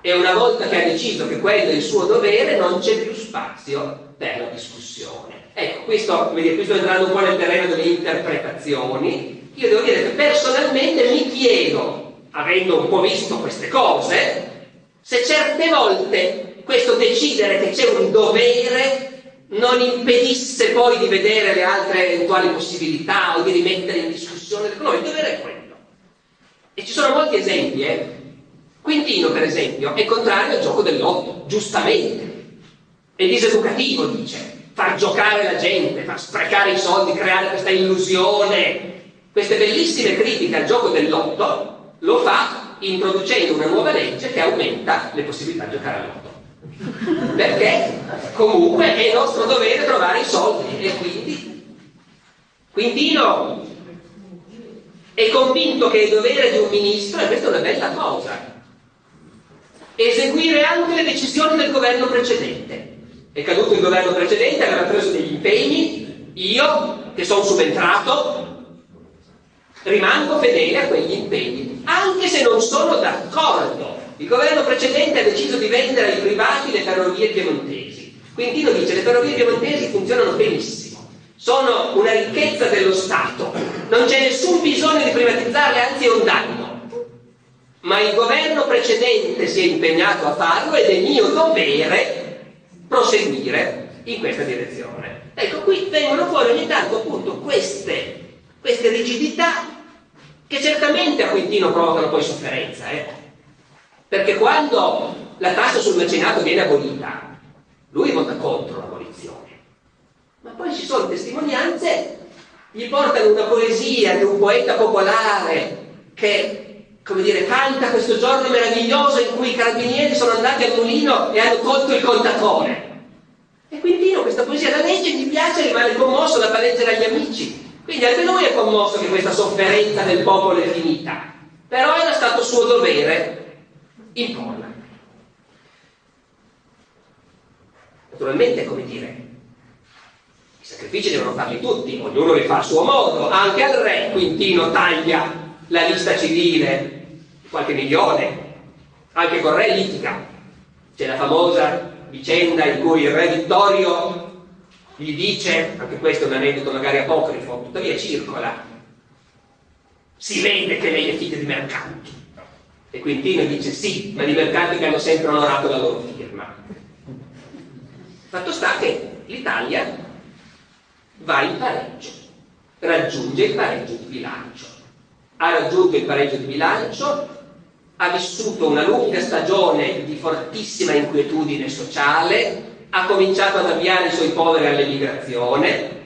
E una volta che ha deciso che quello è il suo dovere, non c'è più spazio per la discussione. Ecco, questo, dire, questo entrando un po' nel terreno delle interpretazioni, io devo dire che personalmente mi chiedo, avendo un po' visto queste cose, se certe volte questo decidere che c'è un dovere non impedisse poi di vedere le altre eventuali possibilità o di rimettere in discussione. No, il dovere è quello. E ci sono molti esempi, eh? Quintino, per esempio, è contrario al gioco dell'otto, giustamente. È diseducativo, dice far giocare la gente, far sprecare i soldi, creare questa illusione. Queste bellissime critiche al gioco del lotto lo fa introducendo una nuova legge che aumenta le possibilità di giocare al lotto. Perché comunque è nostro dovere trovare i soldi e quindi Quintino è convinto che è dovere di un ministro, e questa è una bella cosa, eseguire anche le decisioni del governo precedente. È caduto il governo precedente, aveva preso degli impegni, io che sono subentrato rimango fedele a quegli impegni, anche se non sono d'accordo. Il governo precedente ha deciso di vendere ai privati le ferrovie piemontesi. Quintino dice le ferrovie piemontesi funzionano benissimo, sono una ricchezza dello Stato, non c'è nessun bisogno di privatizzarle, anzi è un danno. Ma il governo precedente si è impegnato a farlo ed è mio dovere proseguire in questa direzione. Ecco, qui vengono fuori ogni tanto appunto queste, queste rigidità che certamente a Quintino provocano poi sofferenza, eh? perché quando la tassa sul mecenato viene abolita, lui vota contro l'abolizione, ma poi ci sono testimonianze, gli portano una poesia di un poeta popolare che come dire, canta questo giorno meraviglioso in cui i carabinieri sono andati al mulino e hanno tolto il contatore. E quindi io questa poesia la legge, gli piace, rimane commosso, la fa leggere agli amici. Quindi anche lui è commosso che questa sofferenza del popolo è finita. Però era stato suo dovere imporla. Naturalmente, come dire, i sacrifici devono farli tutti, ognuno li fa a suo modo, anche al re Quintino taglia la lista civile, qualche milione, anche con re litiga. C'è la famosa vicenda in cui il re Vittorio gli dice, anche questo è un aneddoto magari apocrifo, tuttavia circola, si vede che lei è figlia di mercanti. E Quintino dice sì, ma di mercanti che hanno sempre onorato la loro firma. Fatto sta che l'Italia va in pareggio, raggiunge il pareggio di bilancio ha raggiunto il pareggio di bilancio, ha vissuto una lunga stagione di fortissima inquietudine sociale, ha cominciato ad avviare i suoi poveri all'emigrazione,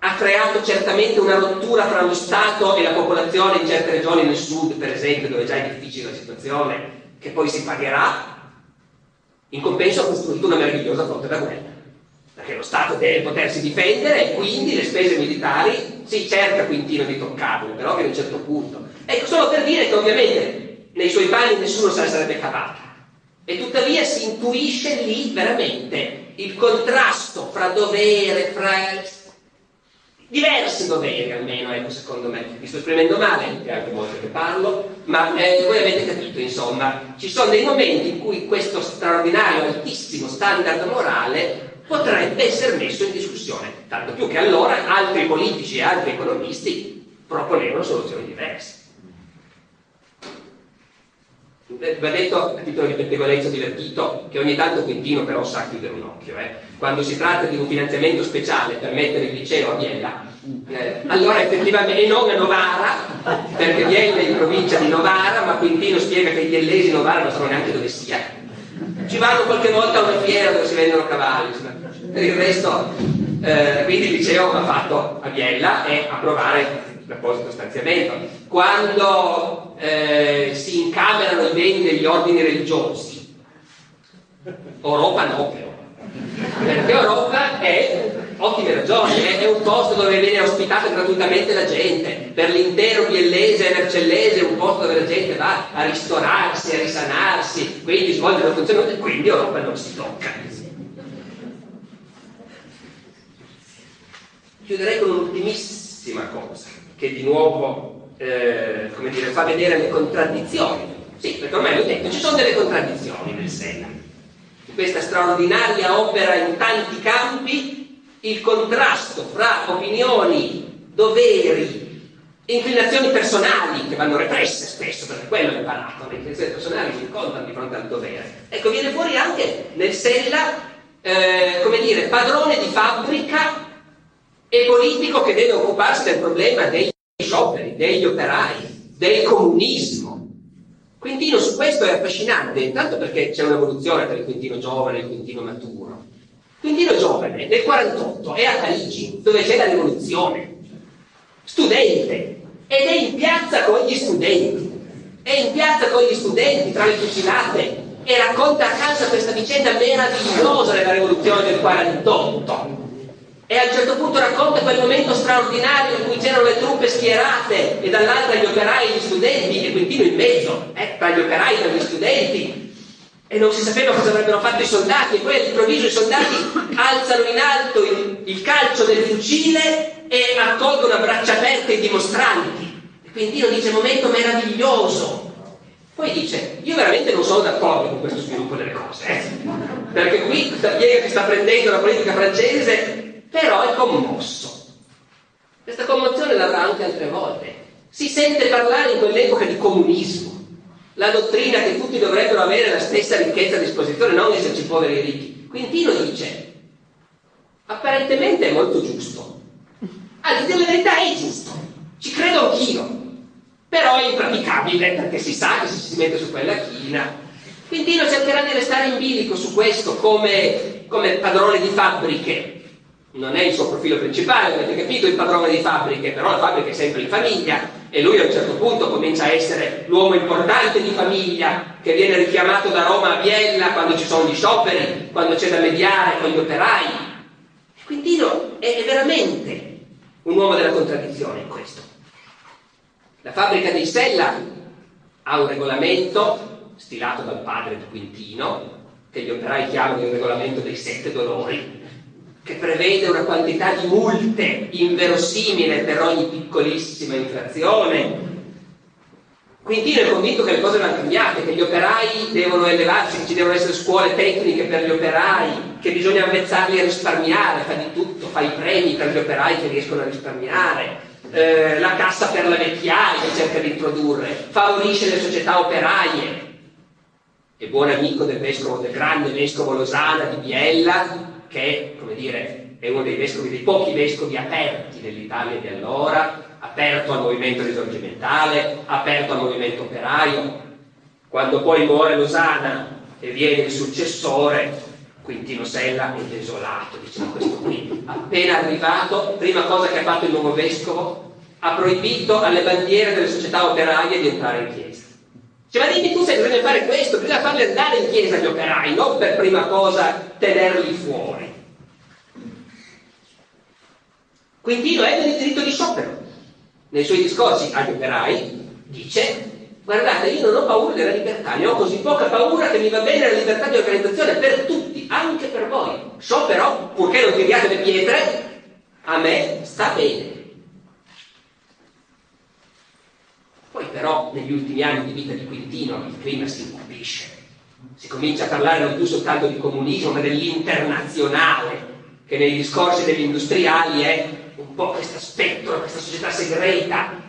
ha creato certamente una rottura fra lo Stato e la popolazione in certe regioni nel sud, per esempio, dove già è difficile la situazione, che poi si pagherà. In compenso ha costruito una meravigliosa flotta da guerra, perché lo Stato deve potersi difendere e quindi le spese militari si cerca Quintino di toccarle, però che a un certo punto. Ecco, solo per dire che ovviamente nei suoi panni nessuno se la sarebbe cavata. E tuttavia si intuisce lì veramente il contrasto fra dovere, fra diversi doveri almeno, ecco, secondo me. Mi sto esprimendo male, è altre volte che parlo, ma eh, voi avete capito, insomma, ci sono dei momenti in cui questo straordinario, altissimo standard morale potrebbe essere messo in discussione, tanto più che allora altri politici e altri economisti proponevano soluzioni diverse. Va detto a titolo di pettegolezzo divertito che ogni tanto Quintino però sa chiudere un occhio. Eh. Quando si tratta di un finanziamento speciale per mettere il liceo a Biella, eh, allora effettivamente, non a Novara, perché Biella è in provincia di Novara, ma Quintino spiega che gli ellesi Novara non sanno neanche dove sia. Ci vanno qualche volta a una fiera dove si vendono cavalli, per il resto, eh, quindi il liceo va fatto a Biella e a provare l'apposito stanziamento. Quando eh, si incamerano i beni degli ordini religiosi, Europa no però, perché Europa è, ottime ragioni, è, è, un posto dove viene ospitata gratuitamente la gente, per l'intero biellese e mercellese è un posto dove la gente va a ristorarsi, a risanarsi, quindi svolge una funzione, quindi Europa non si tocca. Chiuderei con un'ultimissima cosa che di nuovo eh, dire, fa vedere le contraddizioni. Sì, perché ormai l'ho detto, ci sono delle contraddizioni nel Sella. In questa straordinaria opera in tanti campi, il contrasto fra opinioni, doveri, inclinazioni personali che vanno represse spesso, perché quello è imparato, le inclinazioni personali si incontrano di fronte al dovere. Ecco, viene fuori anche nel Sella, eh, come dire, padrone di fabbrica e politico che deve occuparsi del problema dei scioperi, degli operai, del comunismo. Quintino su questo è affascinante, intanto perché c'è un'evoluzione tra il Quintino giovane e il Quintino maturo. Quintino giovane nel 48 è a Parigi, dove c'è la rivoluzione, studente, ed è in piazza con gli studenti, è in piazza con gli studenti tra le fucilate e racconta a casa questa vicenda meravigliosa della rivoluzione del 48 e a un certo punto racconta quel momento straordinario in cui c'erano le truppe schierate e dall'altra gli operai e gli studenti e Quintino in mezzo, eh, tra gli operai e gli studenti. E non si sapeva cosa avrebbero fatto i soldati e poi all'improvviso i soldati alzano in alto il, il calcio del fucile e accolgono a braccia aperte i dimostranti. E Quintino dice momento meraviglioso. Poi dice, io veramente non sono d'accordo con questo sviluppo delle cose, eh? perché qui questa piega che sta prendendo la politica francese però è commosso. Questa commozione l'avrà anche altre volte. Si sente parlare in quell'epoca di comunismo, la dottrina che tutti dovrebbero avere la stessa ricchezza a disposizione, non esserci poveri e ricchi. Quintino dice, apparentemente è molto giusto. Anzi, dire la verità è giusto, ci credo anch'io, però è impraticabile perché si sa che se si mette su quella china. Quintino cercherà di restare in bilico su questo come, come padrone di fabbriche, non è il suo profilo principale, avete capito, il padrone di fabbriche, però la fabbrica è sempre in famiglia e lui a un certo punto comincia a essere l'uomo importante di famiglia che viene richiamato da Roma a Biella quando ci sono gli scioperi, quando c'è da mediare con gli operai. Quintino è veramente un uomo della contraddizione in questo. La fabbrica di Sella ha un regolamento stilato dal padre di Quintino, che gli operai chiamano il regolamento dei sette dolori, che prevede una quantità di multe inverosimile per ogni piccolissima infrazione. Quintino è convinto che le cose vanno cambiate, che gli operai devono elevarsi, che ci devono essere scuole tecniche per gli operai, che bisogna avvezzarli a risparmiare, fa di tutto, fa i premi per gli operai che riescono a risparmiare, eh, la cassa per la vecchiaia che cerca di introdurre, favorisce le società operaie. È buon amico del vescovo, del grande vescovo Losana di Biella, che dire, è uno dei vescovi, dei pochi vescovi aperti nell'Italia di allora, aperto al movimento risorgimentale, aperto al movimento operaio. Quando poi muore Losana e viene il successore, Quintino Sella è desolato, dice questo qui, appena arrivato, prima cosa che ha fatto il nuovo vescovo, ha proibito alle bandiere delle società operaie di entrare in chiesa. Cioè, ma dimmi tu se bisogna fare questo, bisogna farli andare in chiesa gli operai, non per prima cosa tenerli fuori. Quintino è nel diritto di sciopero. Nei suoi discorsi agli operai dice guardate, io non ho paura della libertà, ne ho così poca paura che mi va bene la libertà di organizzazione per tutti, anche per voi. So però, purché non tiriate le pietre, a me sta bene. Poi però negli ultimi anni di vita di Quintino il clima si incupisce, si comincia a parlare non più soltanto di comunismo ma dell'internazionale, che nei discorsi degli industriali è un po' questo aspetto, questa società segreta.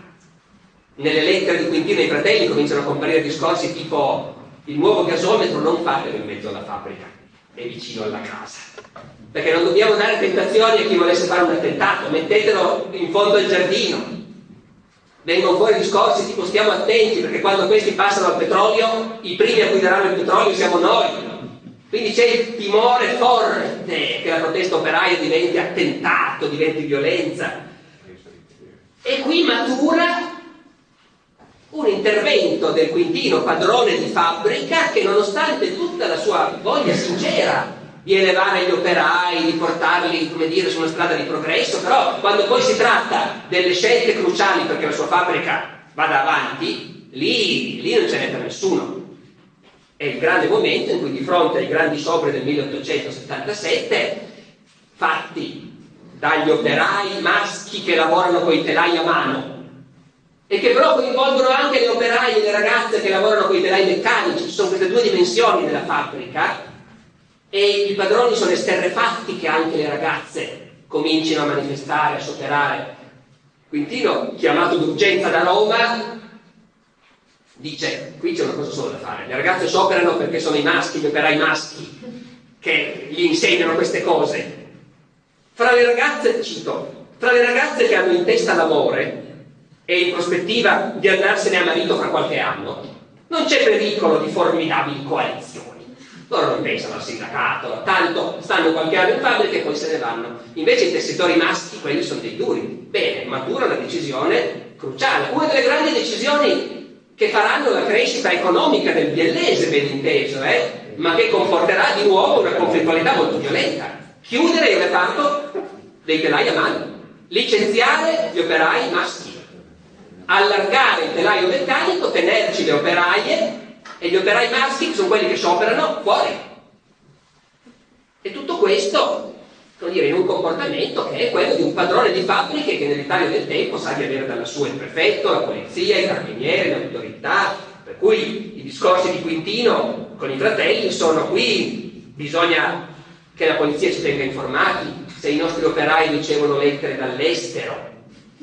Nelle lettere di Quintino ai fratelli cominciano a comparire discorsi tipo il nuovo gasometro non fatelo in mezzo alla fabbrica, è vicino alla casa. Perché non dobbiamo dare tentazioni a chi volesse fare un attentato, mettetelo in fondo al giardino, vengono fuori discorsi tipo stiamo attenti perché quando questi passano al petrolio i primi a cui daranno il petrolio siamo noi. Quindi c'è il timore forte che la protesta operaia diventi attentato, diventi violenza. E qui matura un intervento del Quintino padrone di fabbrica che nonostante tutta la sua voglia sincera di elevare gli operai, di portarli, come dire, su una strada di progresso, però quando poi si tratta delle scelte cruciali perché la sua fabbrica vada avanti, lì, lì non ce n'è per nessuno. È il grande momento in cui di fronte ai grandi scioperi del 1877, fatti dagli operai maschi che lavorano con i telai a mano, e che però coinvolgono anche le operai e le ragazze che lavorano con i telai meccanici, ci sono queste due dimensioni della fabbrica, e i padroni sono esterrefatti che anche le ragazze comincino a manifestare, a scioperare. Quintino, chiamato d'urgenza da Roma, dice, qui c'è una cosa sola da fare, le ragazze scioperano perché sono i maschi, gli operai maschi, che gli insegnano queste cose. Fra le ragazze, cito, fra le ragazze che hanno in testa l'amore e in prospettiva di andarsene a marito fra qualche anno, non c'è pericolo di formidabili coalizioni loro non pensano al sindacato, tanto stanno qualche anno in fabbrica e poi se ne vanno. Invece i tessitori maschi, quelli sono dei duri. Bene, matura una decisione cruciale, una delle grandi decisioni che faranno la crescita economica del biellese, ben inteso, eh? ma che comporterà di nuovo una conflittualità molto violenta. Chiudere il reparto dei telai a mano, licenziare gli operai maschi, allargare il telaio meccanico, tenerci le operaie e gli operai maschi sono quelli che scioperano fuori. E tutto questo, come dire, in un comportamento che è quello di un padrone di fabbriche che nell'Italia del tempo sa di avere dalla sua il prefetto, la polizia, i carabinieri, l'autorità, per cui i discorsi di Quintino con i fratelli sono qui, bisogna che la polizia ci tenga informati, se i nostri operai ricevono lettere dall'estero,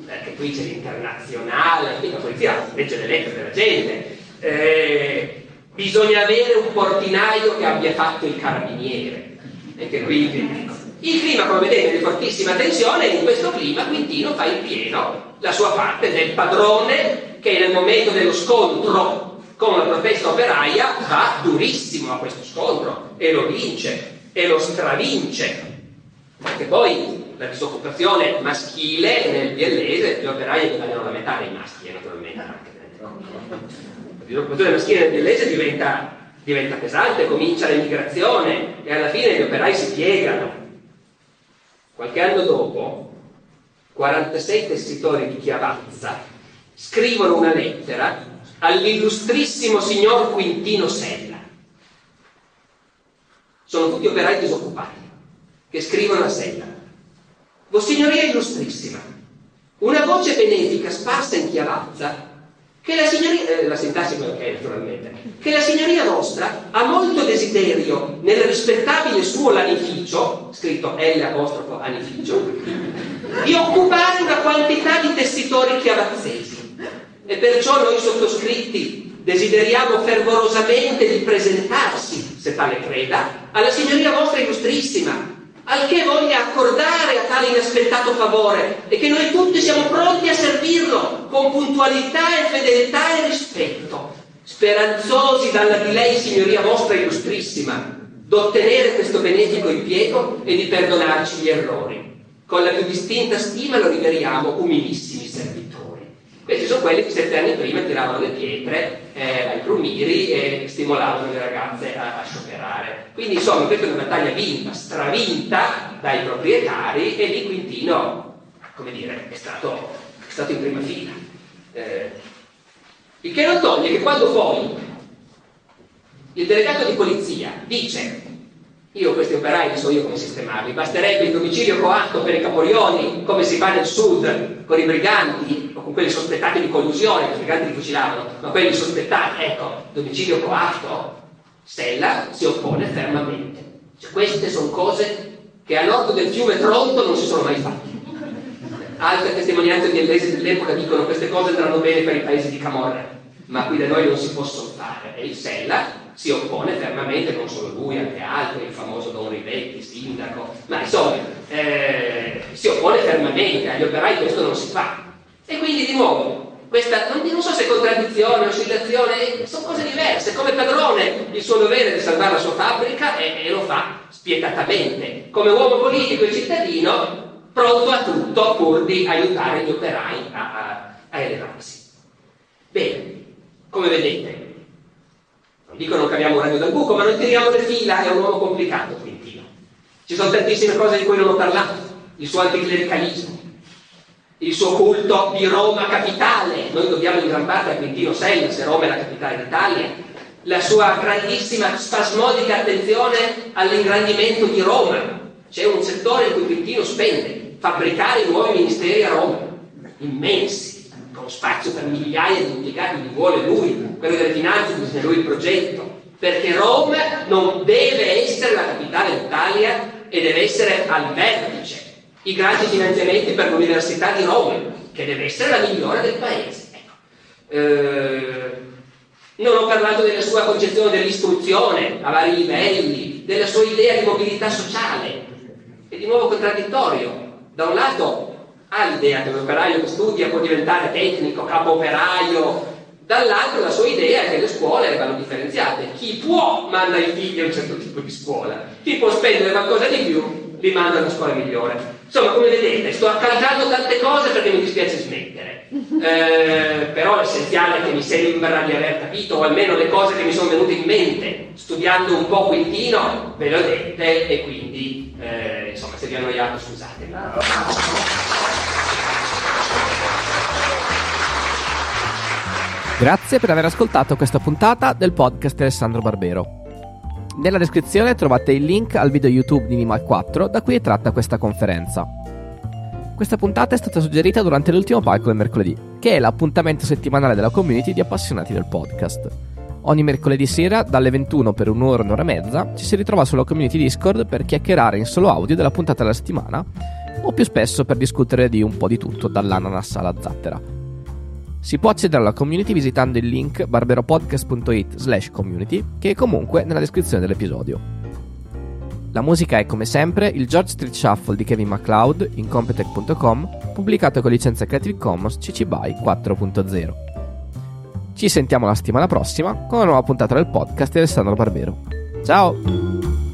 perché qui c'è l'internazionale, la polizia legge le lettere della gente. Eh, bisogna avere un portinaio che abbia fatto il carabiniere. Quindi il clima, come vedete, è di fortissima tensione e in questo clima Quintino fa in pieno la sua parte del padrone che nel momento dello scontro con la protesta operaia va durissimo a questo scontro e lo vince e lo stravince. Perché poi la disoccupazione maschile nel biellese, gli operai guadagnano la metà dei maschi, naturalmente. Anche, l'occupazione maschile nel biellese diventa, diventa pesante, comincia l'emigrazione e alla fine gli operai si piegano. Qualche anno dopo, 46 tessitori di Chiavazza scrivono una lettera all'illustrissimo signor Quintino Sella. Sono tutti operai disoccupati che scrivono a Sella. Vossignoria illustrissima, una voce benefica sparsa in Chiavazza che la signoria, eh, la sintassi è quello che è naturalmente, che la signoria vostra ha molto desiderio nel rispettabile suo lanificio, scritto L apostrofo anificio, di occupare una quantità di tessitori chiavazzesi. E perciò noi sottoscritti desideriamo fervorosamente di presentarsi, se tale creda, alla signoria vostra illustrissima, al che voglia accordare a tale inaspettato favore e che noi tutti siamo pronti a servirlo con puntualità e fedeltà e rispetto, speranzosi dalla di lei, signoria vostra illustrissima, d'ottenere questo benefico impiego e di perdonarci gli errori. Con la più distinta stima lo riveriamo umilissimi Questi sono quelli che sette anni prima tiravano le pietre eh, ai prumiri e stimolavano le ragazze a, a scioperare. Quindi insomma questa è una battaglia vinta, stravinta dai proprietari e di Quintino, come dire, è stato, è stato in prima fila. Eh, il che non toglie che quando poi il delegato di polizia dice io questi operai so io come sistemarli, basterebbe il domicilio coatto per i caporioni, come si fa nel sud, con i briganti con quelli sospettati di collusione, che i briganti li fucilavano, ma quelli sospettati, ecco, domicilio coatto, Stella si oppone fermamente. Cioè, queste sono cose che a nord del fiume Tronto non si sono mai fatte. Altre testimonianze di Ellesi dell'epoca dicono che queste cose andranno bene per i paesi di Camorra, ma qui da noi non si possono fare. E il Sella si oppone fermamente, non solo lui, anche altri, il famoso Don Rivetti, sindaco, ma insomma eh, si oppone fermamente, agli operai questo non si fa. E quindi di nuovo, questa, non, non so se contraddizione, oscillazione, sono cose diverse, come padrone il suo dovere di salvare la sua fabbrica e, e lo fa spietatamente, come uomo politico e cittadino pronto a tutto pur di aiutare gli operai a, a, a elevarsi. Bene, come vedete, non dico non caviamo un ragno dal buco, ma non tiriamo le fila, è un uomo complicato Quintino. Ci sono tantissime cose di cui non ho parlato, il suo anticlericalismo, il suo culto di Roma capitale, noi dobbiamo in gran parte a Quintino Sella, se Roma è la capitale d'Italia, la sua grandissima spasmodica attenzione all'ingrandimento di Roma. C'è un settore in cui Quintino spende, fabbricare nuovi ministeri a Roma, immensi con spazio per migliaia di impiegati li vuole lui, quello delle finanze bisogna lui il progetto, perché Roma non deve essere la capitale d'Italia e deve essere al vertice. I grandi finanziamenti per l'Università di Roma, che deve essere la migliore del paese. Ecco. Eh, non ho parlato della sua concezione dell'istruzione a vari livelli, della sua idea di mobilità sociale. È di nuovo contraddittorio. Da un lato ha l'idea che l'operaio che studia può diventare tecnico, capo operaio, dall'altro la sua idea è che le scuole vanno differenziate. Chi può manda i figli a un certo tipo di scuola, chi può spendere qualcosa di più li manda a una scuola migliore. Insomma, come vedete, sto accalcando tante cose perché mi dispiace smettere. Eh, però l'essenziale che mi sembra di aver capito, o almeno le cose che mi sono venute in mente, studiando un po' Quintino, ve le ho dette e quindi, eh, insomma, se vi ho annoiato scusatemi. Grazie per aver ascoltato questa puntata del podcast Alessandro Barbero. Nella descrizione trovate il link al video YouTube di Minimal 4 da cui è tratta questa conferenza. Questa puntata è stata suggerita durante l'ultimo palco del mercoledì, che è l'appuntamento settimanale della community di appassionati del podcast. Ogni mercoledì sera, dalle 21 per un'ora, un'ora e mezza, ci si ritrova sulla community Discord per chiacchierare in solo audio della puntata della settimana, o più spesso per discutere di un po' di tutto, dall'ananas alla zattera. Si può accedere alla community visitando il link barberopodcast.it slash community che è comunque nella descrizione dell'episodio. La musica è come sempre il George Street Shuffle di Kevin MacLeod in Competech.com pubblicato con licenza Creative Commons CC BY 4.0. Ci sentiamo la settimana prossima con una nuova puntata del podcast di Alessandro Barbero. Ciao!